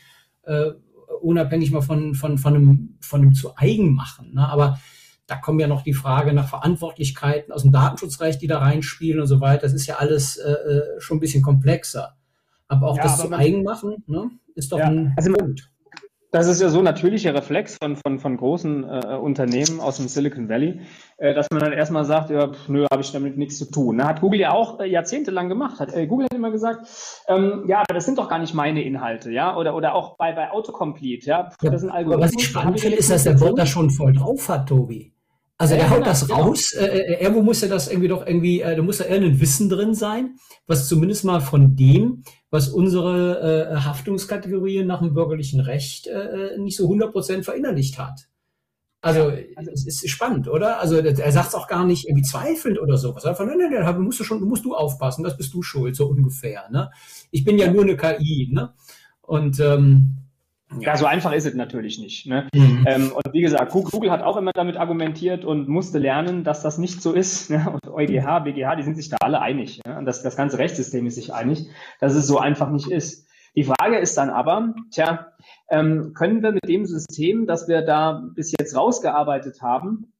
[SPEAKER 2] äh, unabhängig mal von, von, von, einem, von einem zu eigen machen. Ne? Aber da kommen ja noch die Frage nach Verantwortlichkeiten aus dem Datenschutzrecht, die da reinspielen und so weiter. Das ist ja alles äh, äh schon ein bisschen komplexer. Aber auch ja, das aber zu eigen machen, ne, ist doch ja, ein also Punkt.
[SPEAKER 3] Das ist ja so ein natürlicher Reflex von, von, von großen äh, Unternehmen aus dem Silicon Valley, äh, dass man dann erstmal sagt, ja, pf, nö, habe ich damit nichts zu tun. Ne? Hat Google ja auch äh, jahrzehntelang gemacht. Hat, äh, Google hat immer gesagt, ähm, ja, aber das sind doch gar nicht meine Inhalte, ja, oder, oder auch bei, bei Autocomplete, ja,
[SPEAKER 2] das sind Algorithmen. Was ich spannend finde, ist, dass der Bot da schon voll drauf hat, Tobi. Also er haut genau, das genau. raus. Äh, äh, irgendwo muss ja das irgendwie doch irgendwie, äh, da muss ja irgendein Wissen drin sein, was zumindest mal von dem, was unsere äh, Haftungskategorien nach dem bürgerlichen Recht äh, nicht so 100% verinnerlicht hat. Also, also es ist spannend, oder? Also er sagt es auch gar nicht irgendwie zweifelnd oder sowas. Einfach, nein, nein, nein, musst du schon, musst du aufpassen, das bist du schuld, so ungefähr. Ne? Ich bin ja nur eine KI, ne? Und ähm,
[SPEAKER 3] ja, so einfach ist es natürlich nicht. Ne? Mhm. Ähm, und wie gesagt, Google hat auch immer damit argumentiert und musste lernen, dass das nicht so ist. <laughs> Ne? Und EuGH, BGH, die sind sich da alle einig. Ne? Und das, das ganze Rechtssystem ist sich einig, dass es so einfach nicht ist. Die Frage ist dann aber, tja, ähm, können wir mit dem System, das wir da bis jetzt rausgearbeitet haben,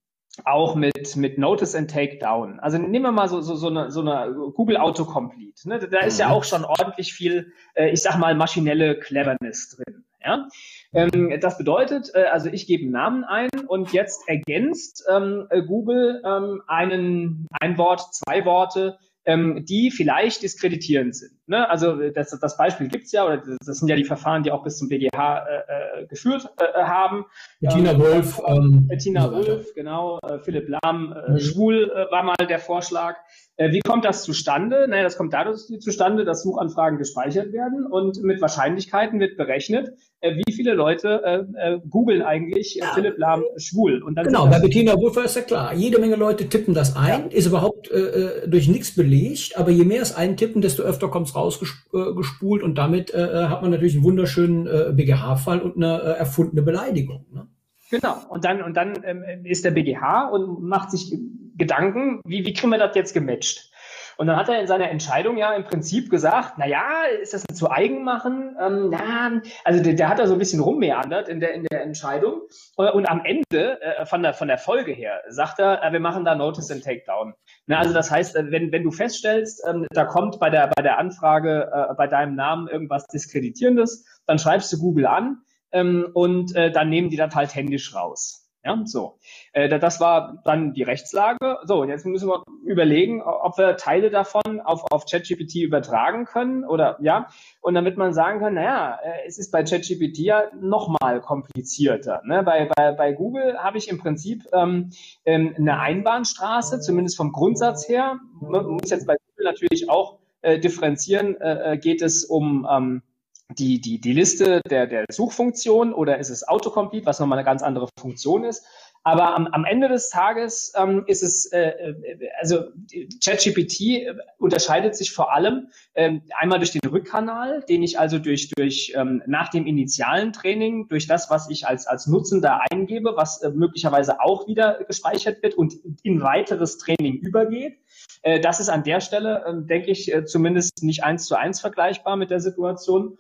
[SPEAKER 3] auch mit, mit Notice and Takedown. Also nehmen wir mal so, so, so, eine, so eine Google Autocomplete. Ne? Da ist ja mhm. auch schon ordentlich viel, äh, ich sag mal, maschinelle Cleverness drin. Ja? Ähm, das bedeutet, äh, also ich gebe einen Namen ein und jetzt ergänzt ähm, Google ähm, einen, ein Wort, zwei Worte, ähm, die vielleicht diskreditierend sind. Ne? Also das, das Beispiel gibt's ja, oder das sind ja die Verfahren, die auch bis zum BGH äh, äh, geführt äh, haben.
[SPEAKER 2] Bettina ähm, Wolf.
[SPEAKER 3] Ähm, Bettina so Wolf, genau. Äh, Philipp Lahm, äh, mhm. schwul äh, war mal der Vorschlag. Äh, wie kommt das zustande? Naja, das kommt dadurch zustande, dass Suchanfragen gespeichert werden und mit Wahrscheinlichkeiten wird berechnet, äh, wie viele Leute äh, äh, googeln eigentlich äh, Philipp Lahm schwul.
[SPEAKER 2] Und dann genau, bei Bettina Wolf ist ja klar. Jede Menge Leute tippen das ein, ja. ist überhaupt äh, durch nichts belegt, aber je mehr es eintippen, desto öfter kommt es rausgespult und damit äh, hat man natürlich einen wunderschönen äh, BGH-Fall und eine äh, erfundene Beleidigung. Ne?
[SPEAKER 3] Genau. Und dann, und dann ähm, ist der BGH und macht sich Gedanken, wie, wie kriegen wir das jetzt gematcht? Und dann hat er in seiner Entscheidung ja im Prinzip gesagt, na ja, ist das zu eigen machen? Ähm, na, also der, der hat da so ein bisschen rummeandert in der, in der Entscheidung. Und am Ende äh, von, der, von der Folge her sagt er, äh, wir machen da Notice and Takedown. Na, also das heißt, äh, wenn, wenn du feststellst, ähm, da kommt bei der, bei der Anfrage äh, bei deinem Namen irgendwas Diskreditierendes, dann schreibst du Google an ähm, und äh, dann nehmen die das halt händisch raus. Ja, so. Äh, das war dann die Rechtslage. So, jetzt müssen wir überlegen, ob wir Teile davon auf, auf ChatGPT übertragen können oder ja. Und damit man sagen kann, naja, äh, es ist bei ChatGPT ja nochmal komplizierter. Ne? Bei, bei, bei Google habe ich im Prinzip ähm, ähm, eine Einbahnstraße, zumindest vom Grundsatz her. Man muss jetzt bei Google natürlich auch äh, differenzieren, äh, äh geht es um ähm, die, die, die Liste der, der Suchfunktion oder ist es Autocomplete, was nochmal eine ganz andere Funktion ist. Aber am, am Ende des Tages ähm, ist es, äh, äh also ChatGPT äh, unterscheidet sich vor allem äh, einmal durch den Rückkanal, den ich also durch, durch ähm, nach dem initialen Training, durch das, was ich als, als Nutzender eingebe, was äh, möglicherweise auch wieder gespeichert wird und in weiteres Training übergeht. Äh, das ist an der Stelle, äh, denke ich, äh, zumindest nicht eins zu eins vergleichbar mit der Situation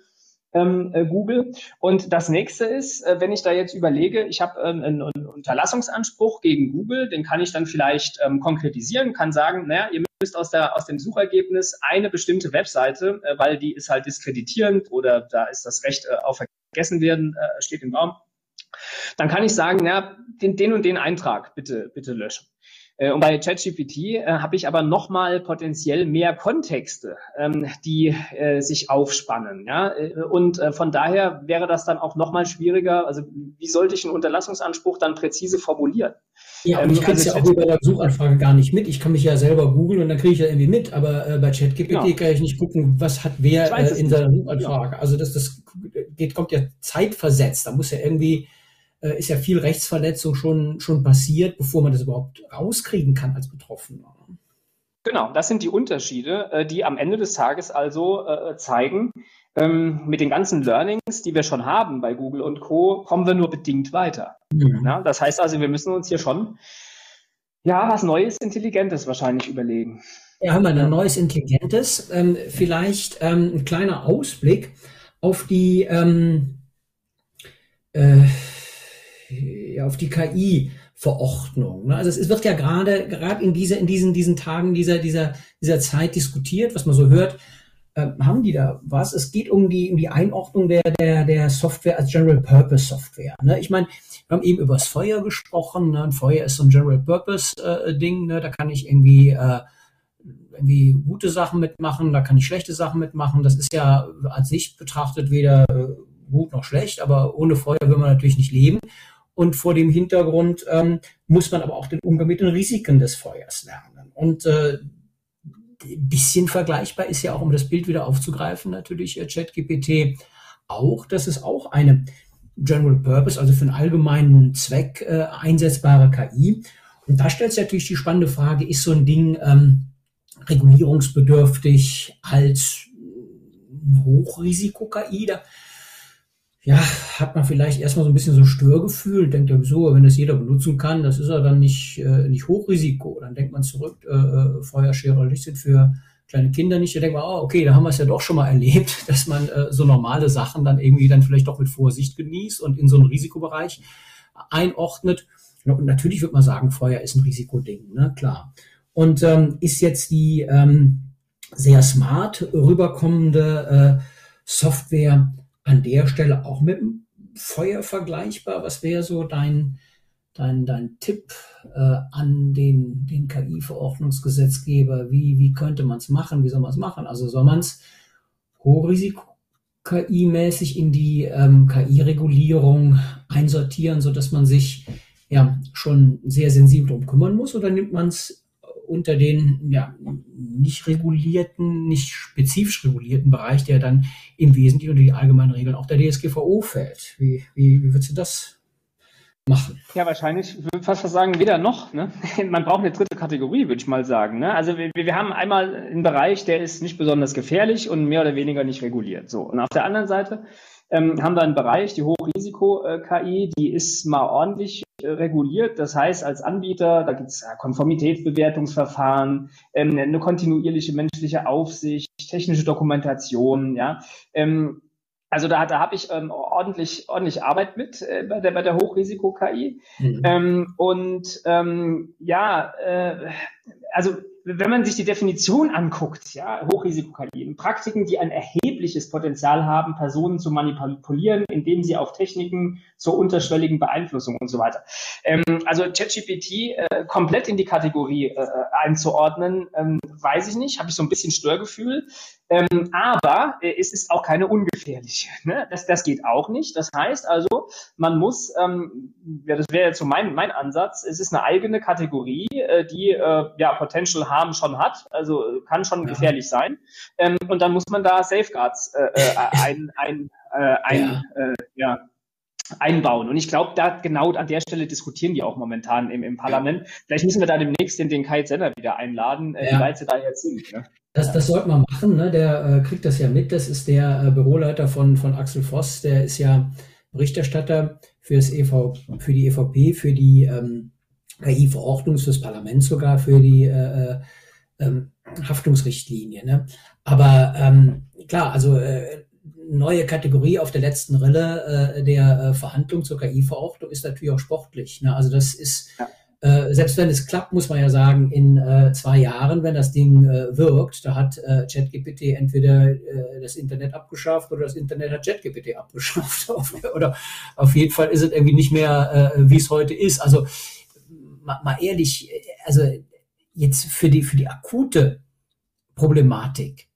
[SPEAKER 3] ähm, äh, Google. Und das nächste ist, äh, wenn ich da jetzt überlege, ich habe ähm, einen, einen, Unterlassungsanspruch gegen Google, den kann ich dann vielleicht ähm, konkretisieren, kann sagen, naja, ihr müsst aus, der, aus dem Suchergebnis eine bestimmte Webseite, äh, weil die ist halt diskreditierend oder da ist das Recht äh, auf Vergessen werden, äh, steht im Raum. Dann kann ich sagen, naja, den, den und den Eintrag bitte, bitte löschen. Äh, und bei ChatGPT äh, habe ich aber nochmal potenziell mehr Kontexte, ähm, die äh, sich aufspannen. Ja? Äh, und äh, von daher wäre das dann auch nochmal schwieriger. Also wie sollte ich einen Unterlassungsanspruch dann präzise formulieren?
[SPEAKER 2] Ja, und ähm, ich kriege es also ja auch über der Suchanfrage gar nicht mit. Ich kann mich ja selber googeln und dann kriege ich ja irgendwie mit, aber äh, bei ChatGPT genau. kann ich nicht gucken, was hat wer äh, in seiner Suchanfrage. Ja. Also das, das geht, kommt ja zeitversetzt. Da muss ja irgendwie äh, ist ja viel Rechtsverletzung schon, schon passiert, bevor man das überhaupt rauskriegen kann als Betroffener.
[SPEAKER 3] Genau, das sind die Unterschiede, äh, die am Ende des Tages also äh, zeigen, ähm, mit den ganzen Learnings, die wir schon haben bei Google und Co., kommen wir nur bedingt weiter. Mhm. Ja, das heißt also, wir müssen uns hier schon ja was Neues, Intelligentes wahrscheinlich überlegen.
[SPEAKER 2] Ja, haben wir ein neues Intelligentes. Ähm, vielleicht ähm, ein kleiner Ausblick auf die ähm, äh, ja, auf die KI-Verordnung. Ne? Also es wird ja gerade gerade in dieser in diesen diesen Tagen dieser dieser dieser Zeit diskutiert, was man so hört. Äh, haben die da was? Es geht um die um die Einordnung der der der Software als General Purpose Software. Ne? Ich meine, wir haben eben über das Feuer gesprochen. Ne? Ein Feuer ist so ein General Purpose äh, Ding. Ne? Da kann ich irgendwie äh, irgendwie gute Sachen mitmachen, da kann ich schlechte Sachen mitmachen. Das ist ja als sich betrachtet weder äh, gut noch schlecht, aber ohne Feuer will man natürlich nicht leben. Und vor dem Hintergrund ähm, muss man aber auch den Umgang mit den Risiken des Feuers lernen. Und äh, ein bisschen vergleichbar ist ja auch, um das Bild wieder aufzugreifen, natürlich äh, ChatGPT auch. Das ist auch eine General Purpose, also für einen allgemeinen Zweck äh, einsetzbare KI. Und da stellt sich natürlich die spannende Frage, ist so ein Ding ähm, regulierungsbedürftig als Hochrisiko-KI? Ja, hat man vielleicht erstmal so ein bisschen so ein Störgefühl, denkt ja, wieso, wenn das jeder benutzen kann, das ist ja dann nicht, äh, nicht Hochrisiko. Dann denkt man zurück, äh, äh Feuerschere Licht sind für kleine Kinder nicht. Da denkt man, oh, okay, da haben wir es ja doch schon mal erlebt, <laughs> dass man äh, so normale Sachen dann irgendwie dann vielleicht doch mit Vorsicht genießt und in so einen Risikobereich einordnet. Und natürlich wird man sagen, Feuer ist ein Risikoding, ne? klar. Und ähm, ist jetzt die ähm, sehr smart rüberkommende äh, Software an der Stelle auch mit dem Feuer vergleichbar? Was wäre so dein, dein, dein Tipp äh, an den, den KI-Verordnungsgesetzgeber? Wie, wie könnte man es machen? Wie soll man es machen? Also soll man es Hochrisiko KI-mäßig in die ähm, KI-Regulierung einsortieren, so dass man sich ja schon sehr sensibel darum kümmern muss? Oder nimmt man es unter den ja, nicht regulierten, nicht spezifisch regulierten Bereich, der dann im Wesentlichen unter die allgemeinen Regeln auch der DSGVO fällt. Wie, wie, wie würdest du das machen?
[SPEAKER 3] Ja, wahrscheinlich, ich würde fast sagen, weder noch. Ne? <laughs> Man braucht eine dritte Kategorie, würde ich mal sagen. Ne? Also wir, wir haben einmal einen Bereich, der ist nicht besonders gefährlich und mehr oder weniger nicht reguliert. So. Und auf der anderen Seite ähm, haben wir einen Bereich, die Hochrisiko-KI, die ist mal ordentlich äh, reguliert. Das heißt, als Anbieter, da gibt es ja, Konformitätsbewertungsverfahren, ähm, eine kontinuierliche menschliche Aufsicht, technische Dokumentation, ja. Ähm, also da, da habe ich ähm, ordentlich, ordentlich Arbeit mit äh, bei der, bei der Hochrisiko-KI. Mhm. Ähm, und ähm, ja, äh, also wenn man sich die Definition anguckt, ja, Hochrisiko-KI, Praktiken, die ein erhebliches Potenzial haben, Personen zu manipulieren, indem sie auf Techniken zur unterschwelligen Beeinflussung und so weiter. Ähm, also ChatGPT äh, komplett in die Kategorie äh, einzuordnen, ähm, weiß ich nicht, habe ich so ein bisschen Störgefühl. Ähm, aber äh, es ist auch keine ungefährliche. Ne? Das, das geht auch nicht. Das heißt also, man muss, ähm, ja, das wäre jetzt so mein, mein Ansatz, es ist eine eigene Kategorie, äh, die äh, ja Potential Harm schon hat, also kann schon ja. gefährlich sein. Ähm, und dann muss man da Safeguards äh, äh <laughs> ein, ein, äh, ein ja. Äh, ja einbauen. Und ich glaube, da genau an der Stelle diskutieren die auch momentan im, im Parlament. Vielleicht müssen wir da demnächst den, den Kai Senner wieder einladen, äh, ja. wie weit sie da jetzt sind. Ne?
[SPEAKER 2] Das, das sollte man machen, ne? der äh, kriegt das ja mit. Das ist der äh, Büroleiter von, von Axel Voss, der ist ja Berichterstatter für, das EV, für die EVP, für die ähm, KI-Verordnung, fürs Parlament sogar, für die äh, äh, ähm, Haftungsrichtlinie. Ne? Aber ähm, klar, also äh, neue Kategorie auf der letzten Rille äh, der äh, Verhandlung zur KI-Verordnung ist natürlich auch sportlich. Ne? Also das ist, ja. äh, selbst wenn es klappt, muss man ja sagen, in äh, zwei Jahren, wenn das Ding äh, wirkt, da hat äh, ChatGPT entweder äh, das Internet abgeschafft oder das Internet hat ChatGPT abgeschafft. <laughs> oder auf jeden Fall ist es irgendwie nicht mehr, äh, wie es heute ist. Also mal, mal ehrlich, also jetzt für die, für die akute Problematik,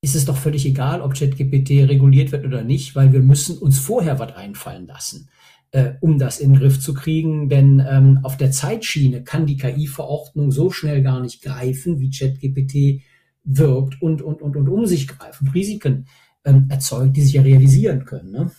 [SPEAKER 2] ist es doch völlig egal, ob ChatGPT reguliert wird oder nicht, weil wir müssen uns vorher was einfallen lassen, äh, um das in den Griff zu kriegen. Denn ähm, auf der Zeitschiene kann die KI-Verordnung so schnell gar nicht greifen, wie ChatGPT wirkt und, und, und, und um sich greifen, Risiken ähm, erzeugt, die sich ja realisieren können. Ne?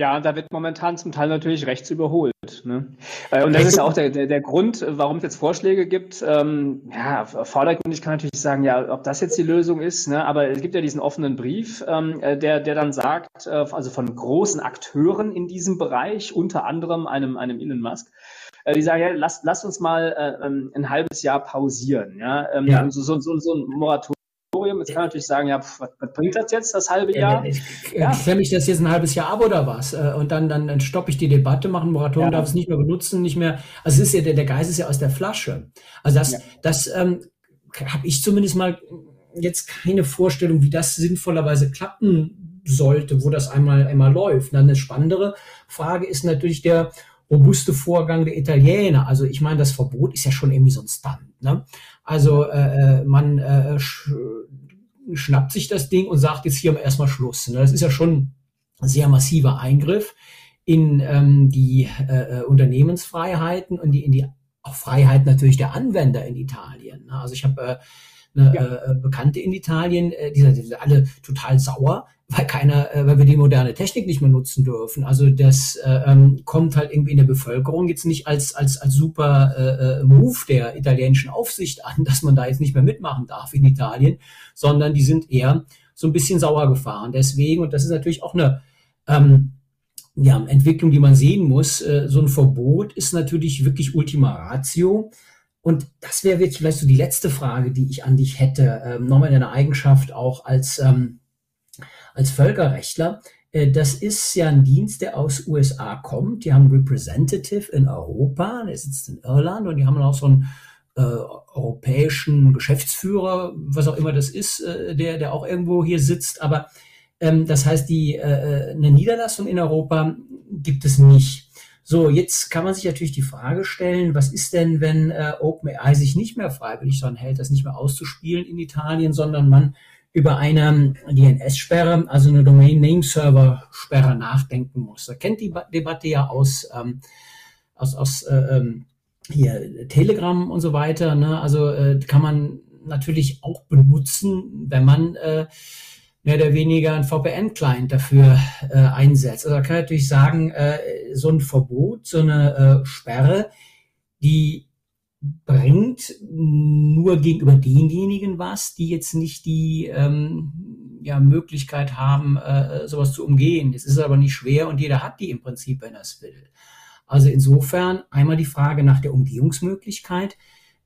[SPEAKER 3] Ja, da wird momentan zum Teil natürlich rechts überholt. Ne? Äh, und das ist auch der, der, der Grund, warum es jetzt Vorschläge gibt. Ähm, ja, vordergründig kann natürlich sagen, ja, ob das jetzt die Lösung ist, ne? aber es gibt ja diesen offenen Brief, ähm, äh, der, der dann sagt, äh, also von großen Akteuren in diesem Bereich, unter anderem einem, einem Elon Musk, äh, die sagen, ja, lass, lass uns mal äh, ähm, ein halbes Jahr pausieren. Ja? Ähm, ja. So, so, so, ein Moratorium. Jetzt kann man natürlich sagen, ja, pf, was, was, bringt das jetzt, das halbe Jahr?
[SPEAKER 2] Ich, ja. Klemme ich das jetzt ein halbes Jahr ab oder was? Äh, und dann, dann, dann stoppe ich die Debatte, mache ein Moratorium, ja. darf es nicht mehr benutzen, nicht mehr. Also es ist ja, der, der Geist ist ja aus der Flasche. Also das, ja. das ähm, habe ich zumindest mal jetzt keine Vorstellung, wie das sinnvollerweise klappen sollte, wo das einmal, einmal läuft. Dann eine spannendere Frage ist natürlich der robuste Vorgang der Italiener. Also ich meine, das Verbot ist ja schon irgendwie so ein Stunt. Ne? Also äh, äh man äh, schnappt sich das Ding und sagt jetzt hier erstmal Schluss. Ne? Das ist ja schon ein sehr massiver Eingriff in ähm, die äh, äh, Unternehmensfreiheiten und die, in die auch Freiheit natürlich der Anwender in Italien. Ne? Also ich habe äh, eine ja. äh, Bekannte in Italien, äh, die, die sind alle total sauer, weil keiner, äh, weil wir die moderne Technik nicht mehr nutzen dürfen. Also das äh, ähm, kommt halt irgendwie in der Bevölkerung jetzt nicht als als als super äh, äh Move der italienischen Aufsicht an, <laughs> dass man da jetzt nicht mehr mitmachen darf in Italien, sondern die sind eher so ein bisschen sauer gefahren. Deswegen und das ist natürlich auch eine ähm, ja, Entwicklung, die man sehen muss. Äh, so ein Verbot ist natürlich wirklich Ultima Ratio. Und das wäre jetzt vielleicht so die letzte Frage, die ich an dich hätte, ähm, nochmal in deiner Eigenschaft auch als ähm, als Völkerrechtler, äh, das ist ja ein Dienst, der aus USA kommt. Die haben einen Representative in Europa, der sitzt in Irland und die haben auch so einen äh, europäischen Geschäftsführer, was auch immer das ist, äh, der, der auch irgendwo hier sitzt. Aber ähm, das heißt, die, äh, eine Niederlassung in Europa gibt es nicht. So, jetzt kann man sich natürlich die Frage stellen, was ist denn, wenn äh, OpenAI sich nicht mehr freiwillig daran hält, das nicht mehr auszuspielen in Italien, sondern man über eine DNS-Sperre, also eine Domain-Name-Server-Sperre nachdenken muss. Da kennt die Debatte ja aus, ähm, aus, aus äh, ähm, hier Telegram und so weiter. Ne? Also äh, kann man natürlich auch benutzen, wenn man äh, mehr oder weniger ein VPN-Client dafür äh, einsetzt. Also da kann ich natürlich sagen, äh, so ein Verbot, so eine äh, Sperre, die bringt nur gegenüber denjenigen was, die jetzt nicht die ähm, ja, Möglichkeit haben, äh, sowas zu umgehen. Es ist aber nicht schwer und jeder hat die im Prinzip, wenn er es will. Also insofern einmal die Frage nach der Umgehungsmöglichkeit.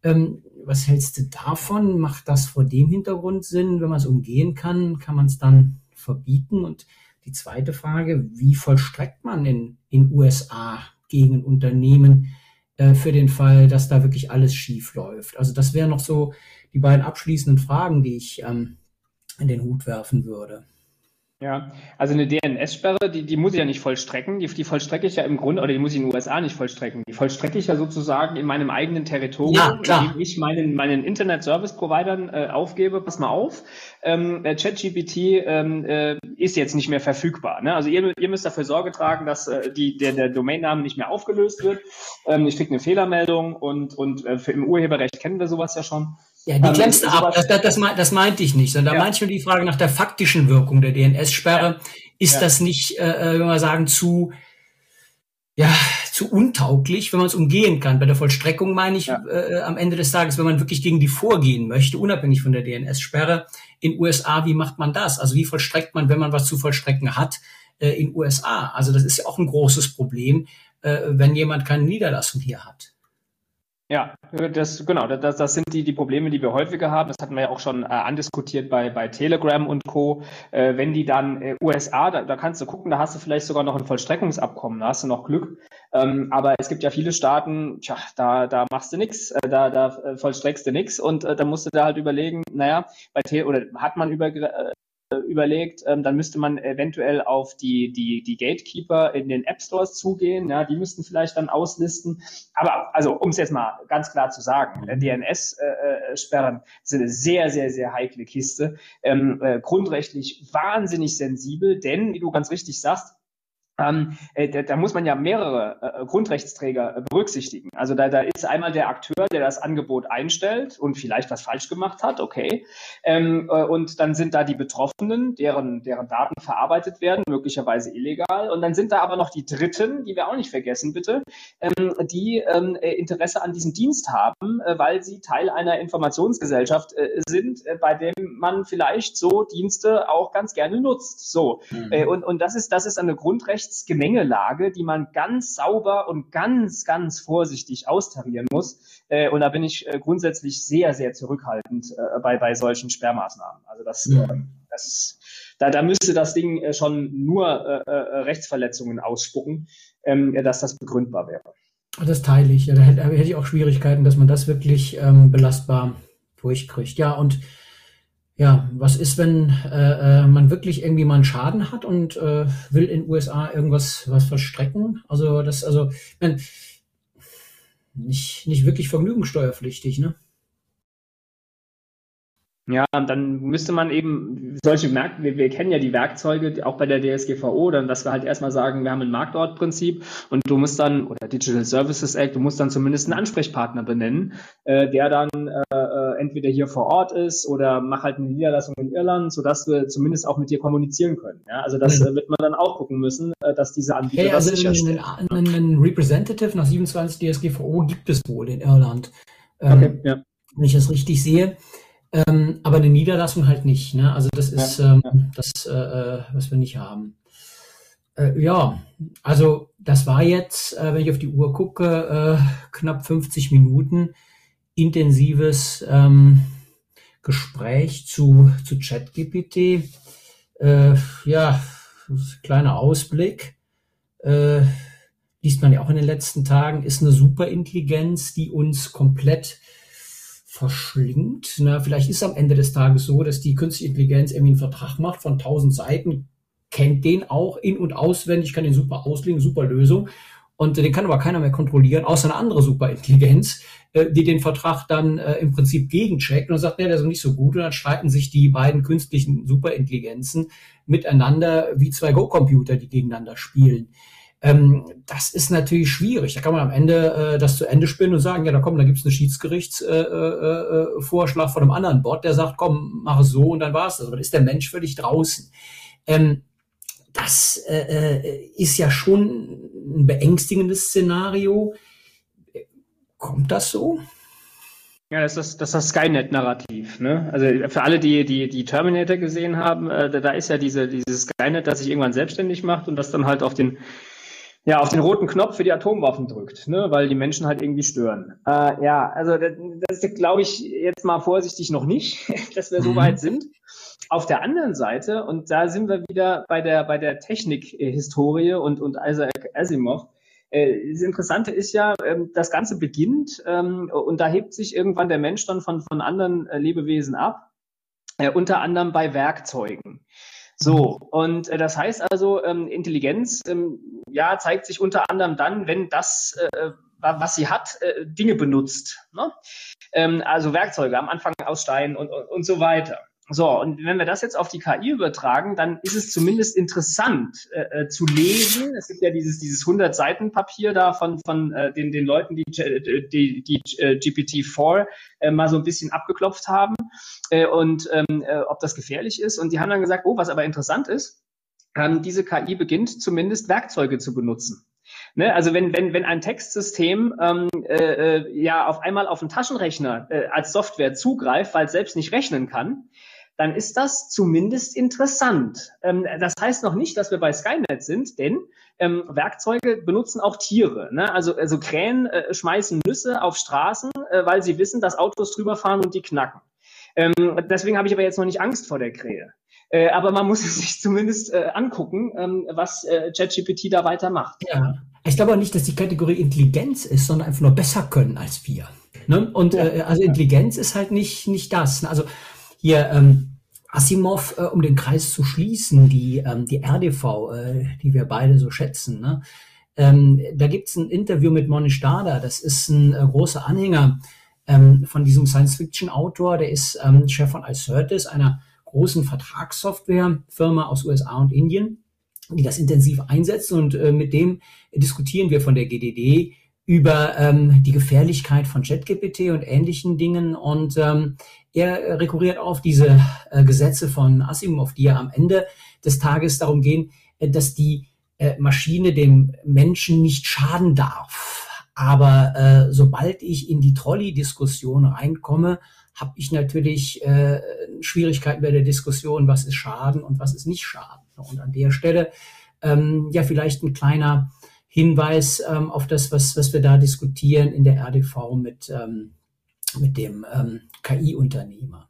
[SPEAKER 2] Ähm, was hältst du davon? Macht das vor dem Hintergrund Sinn? Wenn man es umgehen kann, kann man es dann verbieten? Und die zweite Frage, wie vollstreckt man in in USA gegen Unternehmen, äh, für den Fall, dass da wirklich alles schief läuft. Also das wären noch so die beiden abschließenden Fragen, die ich ähm, in den Hut werfen würde.
[SPEAKER 3] Ja, also eine DNS-Sperre, die, die muss ich ja nicht vollstrecken. Die, die vollstrecke ich ja im Grunde, oder die muss ich in den USA nicht vollstrecken. Die vollstrecke ich ja sozusagen in meinem eigenen Territorium, ja, klar. indem ich meinen, meinen Internet-Service-Providern äh, aufgebe, pass mal auf, ähm, äh, ChatGPT ähm, äh, ist jetzt nicht mehr verfügbar. Ne? Also ihr, ihr müsst dafür Sorge tragen, dass äh, die, der, der Domainname nicht mehr aufgelöst wird. Ähm, ich kriege eine Fehlermeldung und, und äh, für, im Urheberrecht kennen wir sowas ja schon.
[SPEAKER 2] Ja, die ähm, klemmst du ab. Das, das, das, das meinte ich nicht, sondern da ja. meinte ich nur die Frage nach der faktischen Wirkung der DNS-Sperre. Ja. Ist ja. das nicht, äh, wenn wir sagen, zu ja, zu untauglich, wenn man es umgehen kann. Bei der Vollstreckung meine ich äh, am Ende des Tages, wenn man wirklich gegen die vorgehen möchte, unabhängig von der DNS-Sperre. In USA, wie macht man das? Also wie vollstreckt man, wenn man was zu vollstrecken hat, äh, in USA? Also das ist ja auch ein großes Problem, äh, wenn jemand keine Niederlassung hier hat.
[SPEAKER 3] Ja, das genau, das, das sind die, die Probleme, die wir häufiger haben. Das hatten wir ja auch schon äh, andiskutiert bei, bei Telegram und Co. Äh, wenn die dann äh, USA, da, da kannst du gucken, da hast du vielleicht sogar noch ein Vollstreckungsabkommen, da hast du noch Glück. Ähm, aber es gibt ja viele Staaten, tja, da, da machst du nichts, äh, da, da äh, vollstreckst du nichts und äh, da musst du da halt überlegen, naja, bei Tele oder hat man über, äh, überlegt, ähm, dann müsste man eventuell auf die, die, die Gatekeeper in den App Stores zugehen. Ja, die müssten vielleicht dann auslisten. Aber also, um es jetzt mal ganz klar zu sagen, äh, DNS-Sperren äh, sind eine sehr, sehr, sehr heikle Kiste. Ähm, äh, grundrechtlich wahnsinnig sensibel, denn, wie du ganz richtig sagst, ähm, äh, da, da, muss man ja mehrere äh, Grundrechtsträger äh, berücksichtigen. Also da, da ist einmal der Akteur, der das Angebot einstellt und vielleicht was falsch gemacht hat, okay. Ähm, äh, und dann sind da die Betroffenen, deren, deren Daten verarbeitet werden, möglicherweise illegal. Und dann sind da aber noch die Dritten, die wir auch nicht vergessen, bitte, ähm, die ähm, äh, Interesse an diesem Dienst haben, äh, weil sie Teil einer Informationsgesellschaft sind, bei dem man vielleicht so Dienste auch ganz gerne nutzt. So. Mhm. und, und das ist, das ist eine Grundrecht Rechtsgemengelage, die man ganz sauber und ganz, ganz vorsichtig austarieren muss. Äh, und da bin ich äh, grundsätzlich sehr, sehr zurückhaltend äh, bei, bei solchen Sperrmaßnahmen. Also das, ja. äh, das da, da müsste das Ding äh, schon nur äh, Rechtsverletzungen ausspucken, ähm, dass das begründbar wäre.
[SPEAKER 2] Das teile ich. Ja, da hätte, hätte ich auch Schwierigkeiten, dass man das wirklich ähm, belastbar durchkriegt. Ja, und ja, was ist, wenn äh, äh, man wirklich irgendwie mal einen Schaden hat und äh, will in USA irgendwas was verstrecken? Also das, also man, nicht, nicht wirklich vergnügungssteuerpflichtig, ne?
[SPEAKER 3] Ja, dann müsste man eben solche Märkte, wir, wir kennen ja die Werkzeuge auch bei der DSGVO, dann, dass wir halt erstmal sagen, wir haben ein Marktortprinzip und du musst dann, oder Digital Services Act, du musst dann zumindest einen Ansprechpartner benennen, äh, der dann äh, äh entweder hier vor Ort ist oder mach halt eine Niederlassung in Irland, sodass wir zumindest auch mit dir kommunizieren können. Ja, also das mhm. äh, wird man dann auch gucken müssen, äh, dass diese Anbieter hey,
[SPEAKER 2] also sicherstellen. Einen, einen Representative nach 27 DSGVO gibt es wohl in Irland. Ähm, okay, ja. Wenn ich das richtig sehe. Ähm, aber eine Niederlassung halt nicht. Ne? Also das ist ja, ähm, ja. das, äh, äh, was wir nicht haben. Äh, ja, also das war jetzt, äh, wenn ich auf die Uhr gucke, äh, knapp 50 Minuten intensives ähm, Gespräch zu, zu ChatGPT. Äh, ja, kleiner Ausblick. liest man ja auch in den letzten Tagen, ist eine Superintelligenz, die uns komplett verschlingt. Na, vielleicht ist am Ende des Tages so, dass die künstliche Intelligenz irgendwie einen Vertrag macht von 1000 Seiten, kennt den auch in- und auswendig, kann den super auslegen, super Lösung. Und den kann aber keiner mehr kontrollieren, außer eine andere Superintelligenz, äh, die den Vertrag dann äh, im Prinzip gegencheckt und sagt, nee, der ist nicht so gut. Und dann streiten sich die beiden künstlichen Superintelligenzen miteinander wie zwei Go-Computer, die gegeneinander spielen. Ähm, das ist natürlich schwierig. Da kann man am Ende äh, das zu Ende spinnen und sagen, ja, da kommt, da gibt es einen Schiedsgerichtsvorschlag äh, äh, von einem anderen Bot, der sagt, komm, mach es so und dann war es das. Aber dann ist der Mensch völlig draußen. Ähm, das äh, äh, ist ja schon ein beängstigendes Szenario. Kommt das so?
[SPEAKER 3] Ja, das ist das, das Skynet-Narrativ. Ne? Also für alle, die, die die Terminator gesehen haben, äh, da, da ist ja diese, dieses Skynet, das sich irgendwann selbstständig macht und das dann halt auf den ja, auf den roten Knopf für die Atomwaffen drückt, ne, weil die Menschen halt irgendwie stören. Äh, ja, also das, das glaube ich jetzt mal vorsichtig noch nicht, <laughs> dass wir so mhm. weit sind. Auf der anderen Seite, und da sind wir wieder bei der, bei der Technik-Historie und, und Isaac Asimov, äh, das Interessante ist ja, ähm, das Ganze beginnt ähm, und da hebt sich irgendwann der Mensch dann von, von anderen äh, Lebewesen ab, äh, unter anderem bei Werkzeugen. So, und äh, das heißt also, ähm, Intelligenz ähm, ja, zeigt sich unter anderem dann, wenn das, äh, was sie hat, äh, Dinge benutzt. Ne? Ähm, also Werkzeuge am Anfang aus Stein und, und, und so weiter. So, und wenn wir das jetzt auf die KI übertragen, dann ist es zumindest interessant äh, äh zu lesen. Es gibt ja dieses, dieses 100 Seiten Papier da von, von äh, den, den Leuten, die, die, die äh, GPT-4 äh, mal so ein bisschen abgeklopft haben äh, und ähm, äh, ob das gefährlich ist. Und die haben dann gesagt, oh, was aber interessant ist, ähm, diese KI beginnt zumindest Werkzeuge zu benutzen. Ne, also wenn, wenn, wenn ein Textsystem ähm, äh, äh ja auf einmal auf den Taschenrechner äh, als Software zugreift, weil es selbst nicht rechnen kann, dann ist das zumindest interessant. Ähm, das heißt noch nicht, dass wir bei Skynet sind, denn ähm, Werkzeuge benutzen auch Tiere. Ne? Also, also Krähen äh, schmeißen Nüsse auf Straßen, äh, weil sie wissen, dass Autos drüber fahren und die knacken. Ähm, deswegen habe ich aber jetzt noch nicht Angst vor der Krähe. Äh, aber man muss <laughs> es sich zumindest äh, angucken, ähm, was äh, ChatGPT da weitermacht.
[SPEAKER 2] Ja. Ich glaube auch nicht, dass die Kategorie Intelligenz ist, sondern einfach nur besser können als wir. Ne? Und äh, also Intelligenz ist halt nicht, nicht das. Ne? Also hier ähm, Asimov, äh, um den Kreis zu schließen, die, ähm, die RDV, äh, die wir beide so schätzen, ne? ähm, da gibt's ein Interview mit Monish Dada, das ist ein äh, großer Anhänger ähm, von diesem Science-Fiction-Autor, der ist ähm, Chef von Icertis, einer großen Vertragssoftwarefirma aus USA und Indien, die das intensiv einsetzt. Und äh, mit dem diskutieren wir von der GDD über ähm, die Gefährlichkeit von ChatGPT und ähnlichen Dingen. Und ähm, er rekurriert auf diese äh, Gesetze von Asimov, die ja am Ende des Tages darum gehen, äh, dass die äh, Maschine dem Menschen nicht schaden darf. Aber äh, sobald ich in die Trolley-Diskussion reinkomme, habe ich natürlich äh, Schwierigkeiten bei der Diskussion, was ist Schaden und was ist nicht Schaden. Und an der Stelle ähm, ja vielleicht ein kleiner Hinweis ähm, auf das, was, was wir da diskutieren in der RDV mit, ähm, mit dem ähm, KI-Unternehmer.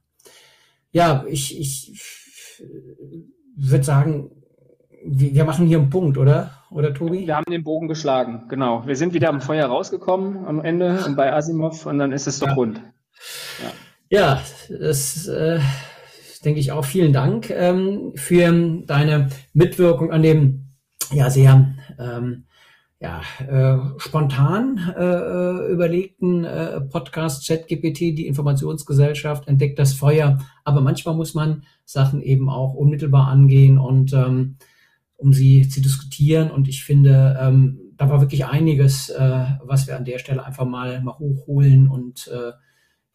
[SPEAKER 2] Ja, ich, ich würde sagen, wir machen hier einen Punkt, oder? Oder Tobi?
[SPEAKER 3] Wir haben den Bogen geschlagen, genau. Wir sind wieder am Feuer rausgekommen am Ende und bei Asimov und dann ist es doch ja. rund.
[SPEAKER 2] Ja, ja das äh, denke ich auch. Vielen Dank ähm, für deine Mitwirkung an dem ja sehr ähm, ja, äh, spontan äh, überlegten äh, Podcast ChatGPT, die Informationsgesellschaft, entdeckt das Feuer. Aber manchmal muss man Sachen eben auch unmittelbar angehen und ähm, um sie zu diskutieren. Und ich finde, ähm, da war wirklich einiges, äh, was wir an der Stelle einfach mal, mal hochholen und äh,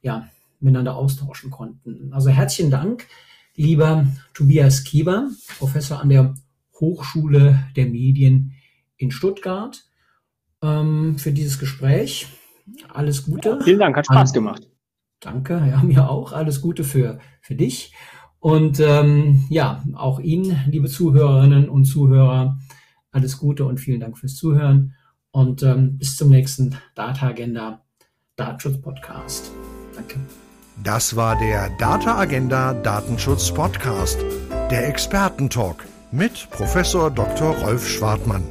[SPEAKER 2] ja, miteinander austauschen konnten. Also herzlichen Dank, lieber Tobias Kieber, Professor an der Hochschule der Medien in Stuttgart ähm, für dieses Gespräch. Alles Gute.
[SPEAKER 3] Ja, vielen Dank, hat Spaß gemacht.
[SPEAKER 2] Danke, ja, <laughs> mir auch. Alles Gute für, für dich. Und ähm, ja, auch Ihnen, liebe Zuhörerinnen und Zuhörer, alles Gute und vielen Dank fürs Zuhören. Und ähm, bis zum nächsten Data Agenda Datenschutz Podcast. Danke.
[SPEAKER 1] Das war der Data Agenda Datenschutz Podcast, der Expertentalk mit Professor Dr. Rolf Schwartmann.